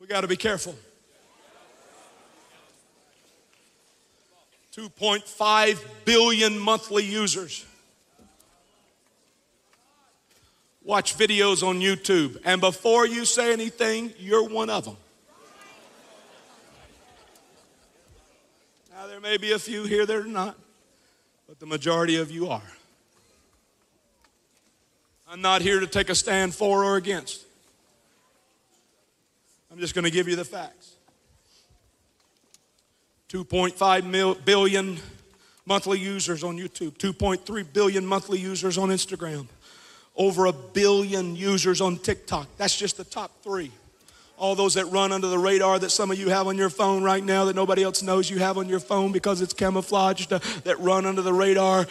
we got to be careful. 2.5 billion monthly users. Watch videos on YouTube, and before you say anything, you're one of them. Now, there may be a few here that are not, but the majority of you are. I'm not here to take a stand for or against. I'm just going to give you the facts. 2.5 billion monthly users on YouTube, 2.3 billion monthly users on Instagram over a billion users on TikTok. That's just the top three. All those that run under the radar that some of you have on your phone right now that nobody else knows you have on your phone because it's camouflaged, uh, that run under the radar.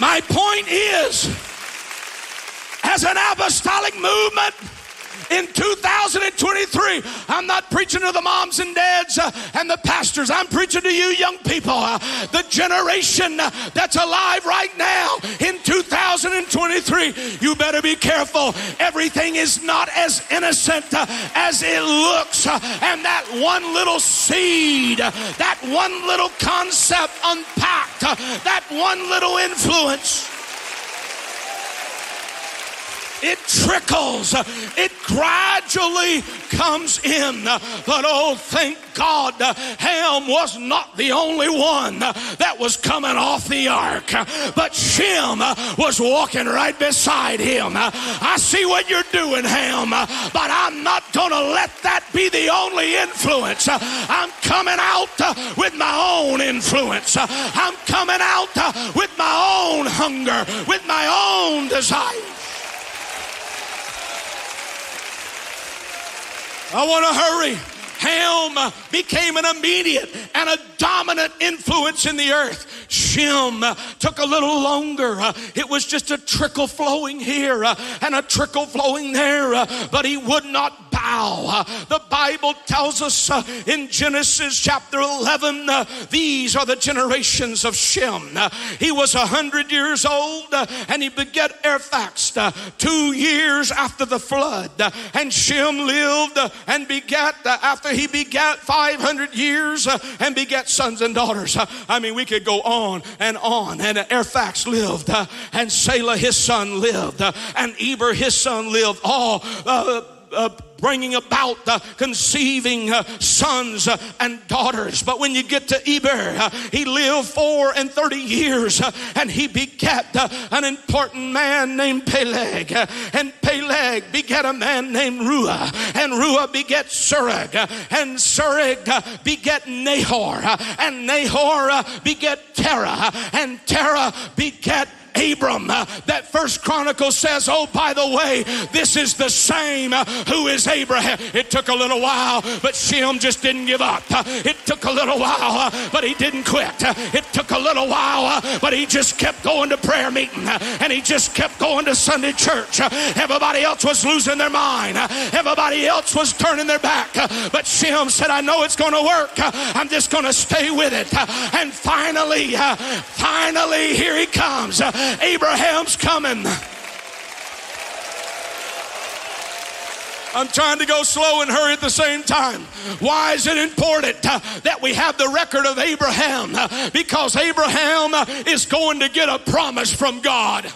My point is, as an apostolic movement, in 2023. I'm not preaching to the moms and dads uh, and the pastors. I'm preaching to you young people, uh, the generation uh, that's alive right now in 2023. You better be careful. Everything is not as innocent uh, as it looks. Uh, and that one little seed, uh, that one little concept unpacked, that one little influence it trickles, it gradually comes in. But oh, thank God, Ham was not the only one that was coming off the ark, but Shem was walking right beside him. I see what you're doing, Ham, but I'm not going to let that be the only influence. I'm coming out with my own influence. I'm coming out with my own hunger, with my own desire. I want to hurry. Ham became an immediate and a dominant influence in the earth. Shem took a little longer. Uh, it was just a trickle flowing here uh, and a trickle flowing there, uh, but he would not bow. The Bible tells us in Genesis chapter 11 these are the generations of Shem. He was a hundred years old and he begat Arphaxad two years after the flood. And Shem lived and begat after he begat 500 years uh, and begat sons and daughters. Uh, I mean, we could go on and on. And uh, Arphaxad lived, and Salah his son lived, and Eber his son lived. All uh, uh, bringing about uh, conceiving uh, sons uh, and daughters. But when you get to Eber, uh, he lived four and thirty years and he begat an important man named Peleg. And Peleg begat a man named Ruah. And Ruah begat. Uh, and uh, begat Nahor. And Nahor begat Terah. And Terah begat Abram. Uh, that first chronicle says, Oh, by the way, this is the same uh, who is Abraham. It took a little while, but Shem just didn't give up. Uh, it took a little while, uh, but he didn't quit. Uh, it took a little while, uh, but he just kept going to prayer meeting and he just kept going to Sunday church. Everybody else was losing their mind. Everybody else was turning their back. But Shem said, I know it's going to work. I'm just going to stay with it. And finally, finally, here he comes. Abraham's coming. I'm trying to go slow and hurry at the same time. Why is it important uh, that we have the record of Abraham? Uh, because Abraham uh, is going to get a promise from God.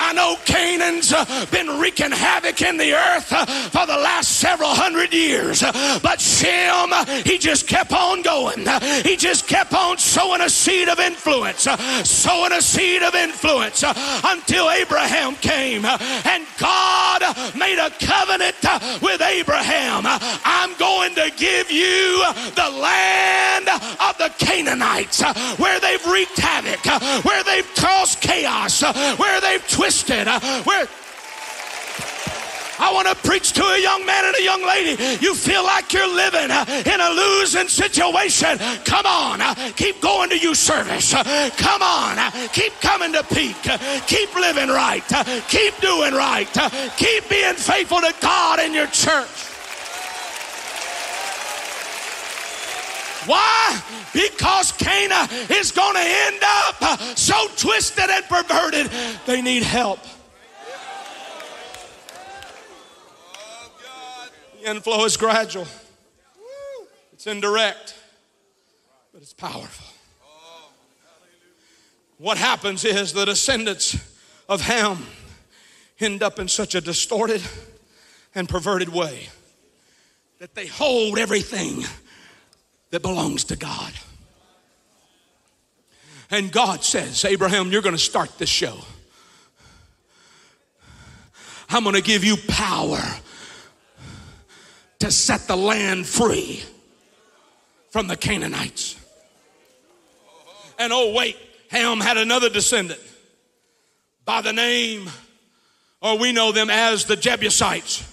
I know Canaan's been wreaking havoc in the earth uh, for the last several hundred years. Uh, but Shem, uh, he just kept on going. Uh, he just kept on sowing a seed of influence, uh, sowing a seed of influence uh, until Abraham came. Uh, and God uh, made a covenant uh, with Abraham. Uh, I'm going to give you the land of the Canaanites uh, where they've wreaked havoc, uh, where they've caused chaos, uh, where they've twisted, uh, where I want to preach to a young man and a young lady. You feel like you're living uh, in a losing situation. Come on, uh, keep going to youth service. Come on, keep coming to peak. Keep living right. Keep doing right. Keep being faithful to God in your church. Why? Because Canaan is going to end up so twisted and perverted, they need help. The inflow is gradual, it's indirect, but it's powerful. What happens is the descendants of Ham end up in such a distorted and perverted way that they hold everything that belongs to God. And God says, Abraham, you're going to start this show. I'm going to give you power to set the land free from the Canaanites. And oh, wait, Ham had another descendant by the name, or we know them as the Jebusites.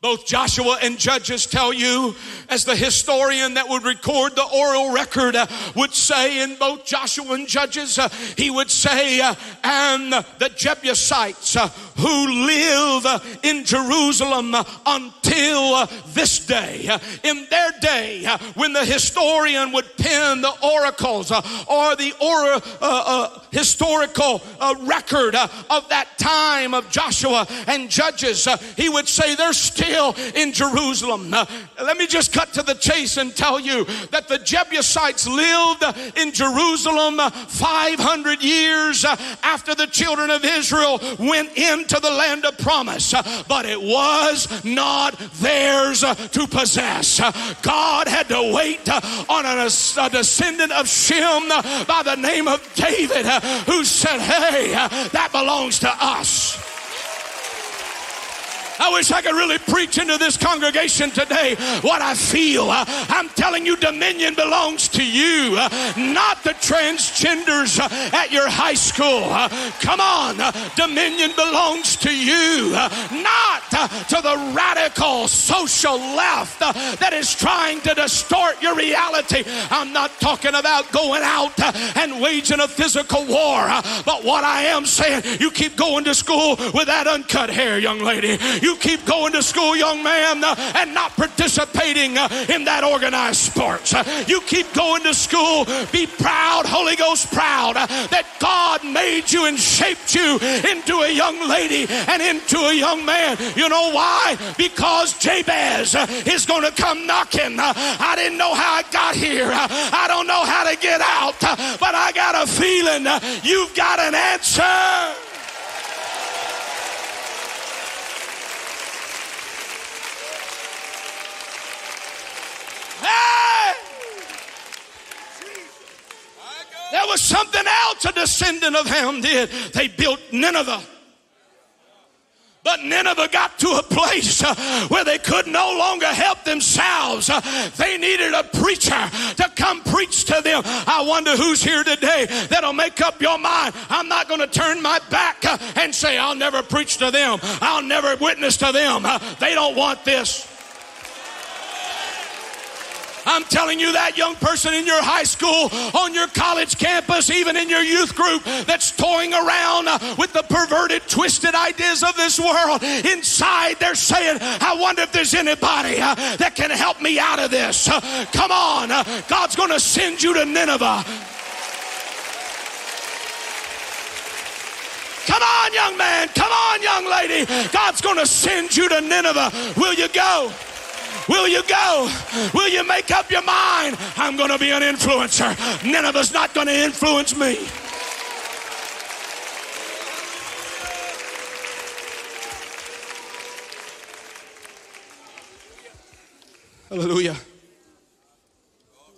Both Joshua and Judges tell you, as the historian that would record the oral record uh, would say in both Joshua and Judges, uh, he would say, uh, and the Jebusites uh, who live uh, in Jerusalem uh, until this day. In their day, when the historian would pen the oracles or the uh, historical record of that time of Joshua and Judges, he would say they're still in Jerusalem. Let me just cut to the chase and tell you that the Jebusites lived in Jerusalem uh, 500 years after the children of Israel went into the land of promise, but it was not theirs to possess. God had to wait on a, descendant of Shem by the name of David who said, Hey, that belongs to us. I wish I could really preach into this congregation today what I feel. Uh, I'm telling you, dominion belongs to you, uh, not the transgenders uh, at your high school. Uh, come on, uh, dominion belongs to you, uh, not to the radical social left that is trying to distort your reality. I'm not talking about going out and waging a physical war, but what I am saying, you keep going to school with that uncut hair, young lady. You keep going to school, young man, uh, and not participating uh, in that organized sports. Uh, You keep going to school, be proud, Holy Ghost proud, that God made you and shaped you into a young lady and into a young man. You know why? Because Jabez is going to come knocking. I didn't know how I got here. I don't know how to get out, but I got a feeling you've got an answer. Hey! There was something else a descendant of Ham did. They built Nineveh. But Nineveh got to a place uh, where they could no longer help themselves. Uh, they needed a preacher to come preach to them. I wonder who's here today that'll make up your mind. I'm not going to turn my back uh, and say, I'll never preach to them. I'll never witness to them. They don't want this. I'm telling you that young person in your high school, on your college campus, even in your youth group that's toying around with the perverted, twisted ideas of this world. Inside, they're saying, I wonder if there's anybody uh, that can help me out of this. Uh, come on, uh, God's going to send you to Nineveh. Come on, young man. Come on, young lady. God's going to send you to Nineveh. Will you go? Will you go? Will you make up your mind? I'm going to be an influencer. Nineveh's not going to influence me. Hallelujah.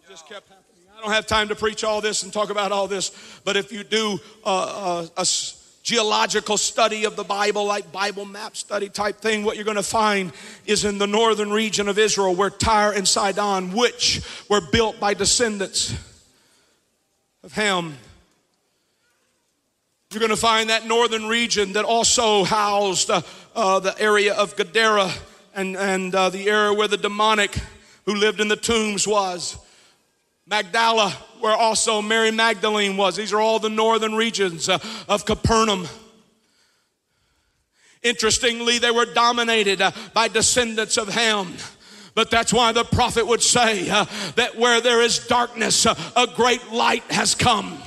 Just kept happening. I don't have time to preach all this and talk about all this, but if you do uh, uh, a geological study of the Bible, like Bible map study type thing, what you're going to find is in the northern region of Israel where Tyre and Sidon, which were built by descendants of Ham. You're going to find that northern region that also housed uh, uh, the area of Gadara and, and uh, the area where the demonic who lived in the tombs was. Magdala, where also Mary Magdalene was. These are all the northern regions uh, of Capernaum. Interestingly, they were dominated uh, by descendants of Ham. But that's why the prophet would say uh, that where there is darkness, a great light has come.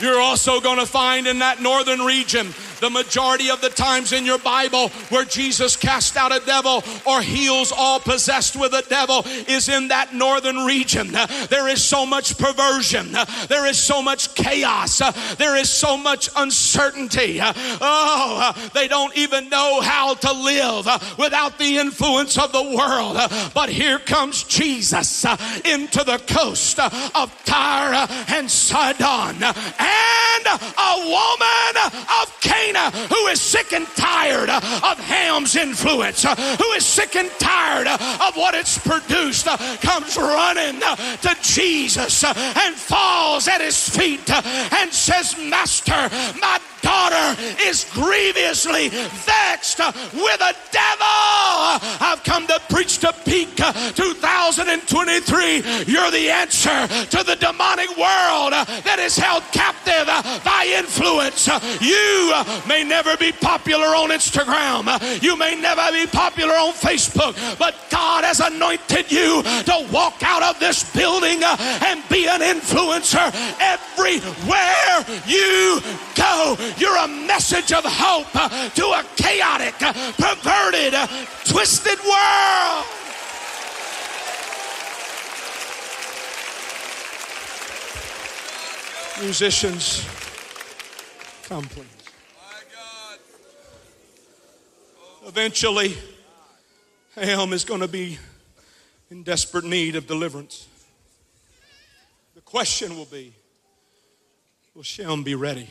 You're also going to find in that northern region the majority of the times in your Bible where Jesus cast out a devil or heals all possessed with a devil is in that northern region. There is so much perversion. There is so much chaos. There is so much uncertainty. Oh, they don't even know how to live without the influence of the world. But here comes Jesus into the coast of Tyre and Sidon and a woman of Canaan Who is sick and tired uh, of Ham's influence, uh, who is sick and tired uh, of what it's produced, comes running to Jesus and falls at his feet and says, Master, my daughter is grievously vexed with a devil. I've come to preach to Peak 2023. You're the answer to the demonic world that is held captive by influence. You may never be popular on Instagram. You may never be popular on Facebook, but God has anointed you to walk out of this building and be an influencer everywhere you go. You're a message of hope to a chaotic, perverted, twisted world. Musicians, come please. Eventually, Ham is going to be in desperate need of deliverance. The question will be Will Shem be ready?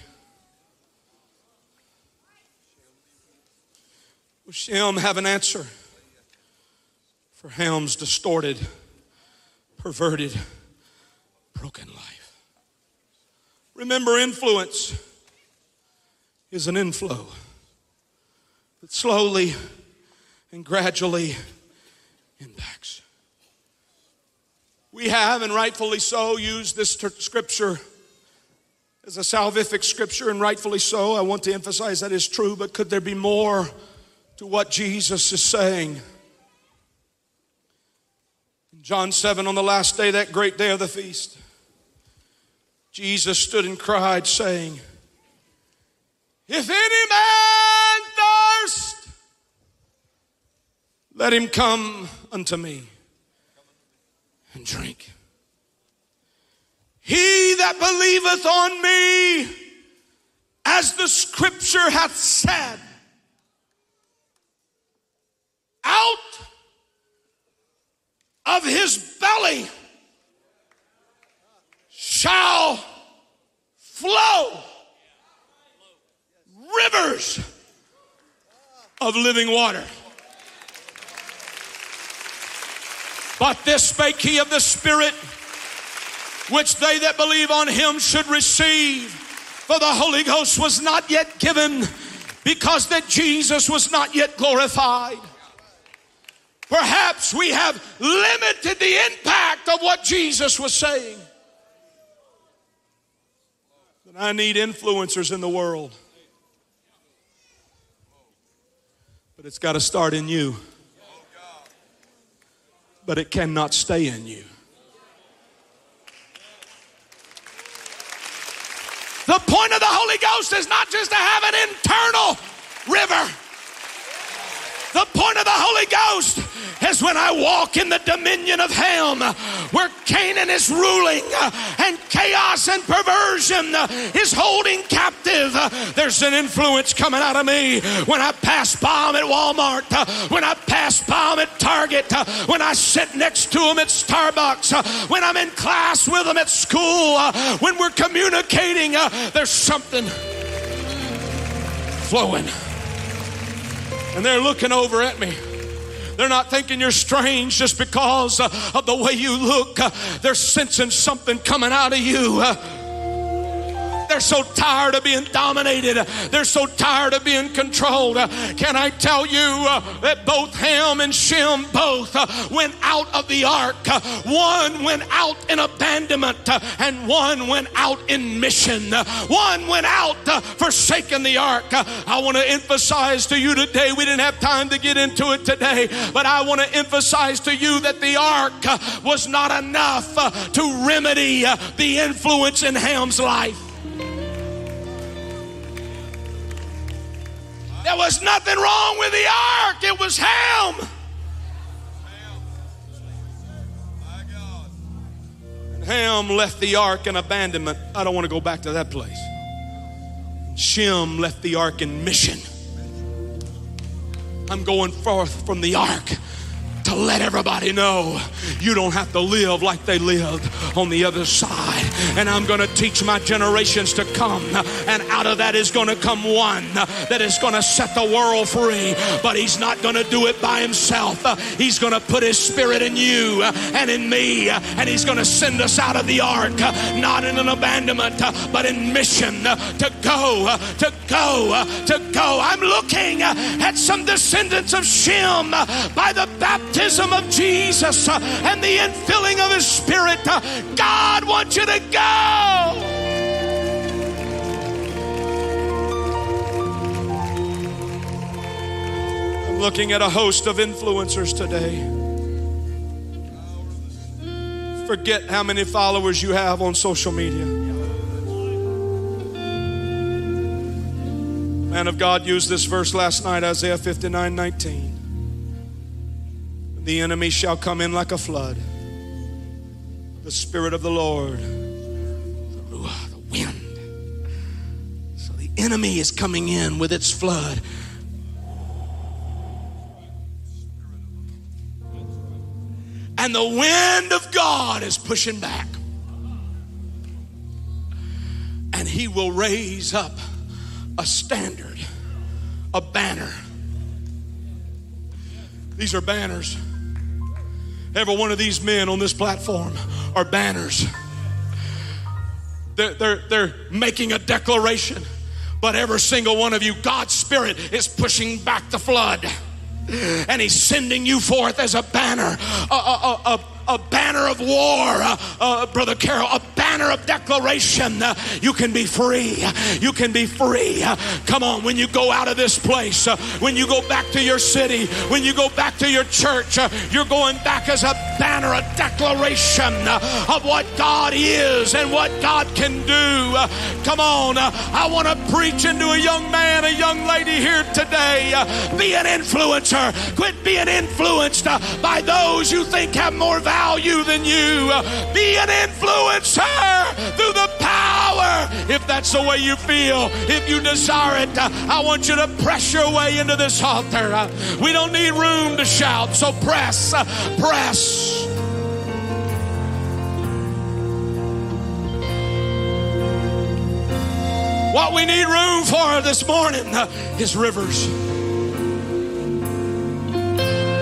Will Shem have an answer for Ham's distorted, perverted, broken life? Remember, influence is an inflow that slowly and gradually impacts. We have, and rightfully so, used this scripture as a salvific scripture, and rightfully so. I want to emphasize that is true, but could there be more to what Jesus is saying? In John 7, on the last day, that great day of the feast, Jesus stood and cried, saying, If any man let him come unto me and drink. He that believeth on me, as the scripture hath said, out of his belly shall flow rivers of living water. But this spake he of the Spirit, which they that believe on him should receive. For the Holy Ghost was not yet given, because that Jesus was not yet glorified. Perhaps we have limited the impact of what Jesus was saying. But I need influencers in the world. But it's got to start in you. But it cannot stay in you. The point of the Holy Ghost is not just to have an internal river. The point of the Holy Ghost is when I walk in the dominion of Ham, where Canaan is ruling uh, and chaos and perversion uh, is holding captive. Uh, there's an influence coming out of me when I pass by them at Walmart, when I pass by them at Target, when I sit next to them at Starbucks, when I'm in class with them at school, when we're communicating. There's something flowing and they're looking over at me. They're not thinking you're strange just because uh, of the way you look. Uh, they're sensing something coming out of you. Uh, they're so tired of being dominated. They're so tired of being controlled. Can I tell you uh, that both Ham and Shem both uh, went out of the ark? One went out in abandonment uh, and one went out in mission. One went out forsaking the ark. I want to emphasize to you today, we didn't have time to get into it today, but I want to emphasize to you that the ark was not enough to remedy the influence in Ham's life. There was nothing wrong with the ark, it was Ham. Ham left the ark in abandonment. I don't want to go back to that place. Shem left the ark in mission. I'm going forth from the ark to let everybody know you don't have to live like they lived on the other side. And I'm going to teach my generations to come. And out of that is going to come one that is going to set the world free. But he's not going to do it by himself. He's going to put his spirit in you and in me. And he's going to send us out of the ark, not in an abandonment, but in mission to go, to go, to go. I'm looking at some descendants of Shem by the baptism baptism of Jesus uh, and the infilling of His Spirit, uh, God wants you to go. I'm looking at a host of influencers today. Forget how many followers you have on social media. Man of God used this verse last night, Isaiah 59 19 the enemy shall come in like a flood. The Spirit of the Lord, the wind. So the enemy is coming in with its flood. And the wind of God is pushing back. And he will raise up a standard, a banner. These are banners. Every one of these men on this platform are banners. They're, they're, they're making a declaration, but every single one of you, God's Spirit is pushing back the flood. And He's sending you forth as a banner, a, a, a, a banner of war, uh, uh, Brother Carroll, a banner of declaration. You can be free. You can be free. Come on, when you go out of this place, when you go back to your city, when you go back to your church, you're going back as a banner, a declaration of what God is and what God can do. come on, I want to preach into a young man, a young lady here today. be an influencer. Quit being influenced by those you think have more value than you. Be an influencer power, through the power. If that's the way you feel, if you desire it, I want you to press your way into this altar. We don't need room to shout, so press, press. What we need room for this morning is rivers.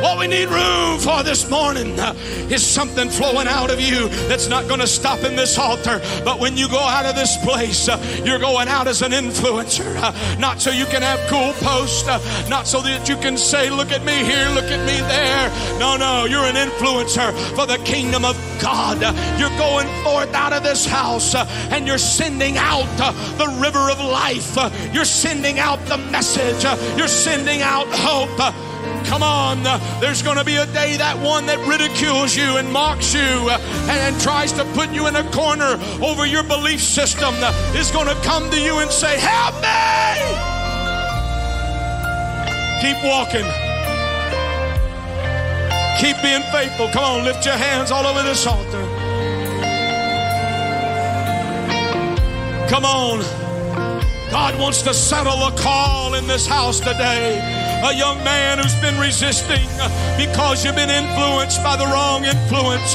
What we need room for this morning uh, is something flowing out of you that's not going to stop in this altar. But when you go out of this place, uh, you're going out as an influencer. Uh, not so you can have cool posts, not so that you can say, Look at me here, look at me there. No, no, you're an influencer for the kingdom of God. You're going forth out of this house and you're sending out the river of life. You're sending out the message. You're sending out hope. Come on, there's going to be a day that one that ridicules you and mocks you and, and tries to put you in a corner over your belief system is going to come to you and say, Help me! Keep walking. Keep being faithful. Come on, lift your hands all over this altar. Come on. God wants to settle a call in this house today. A young man who's been resisting because you've been influenced by the wrong influence.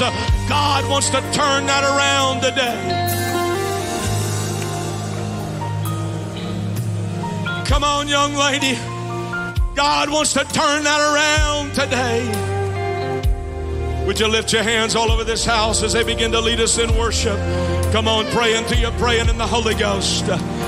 God wants to turn that around today. Come on, young lady. God wants to turn that around today. Would you lift your hands all over this house as they begin to lead us in worship? Come on, pray until you're praying in the Holy Ghost.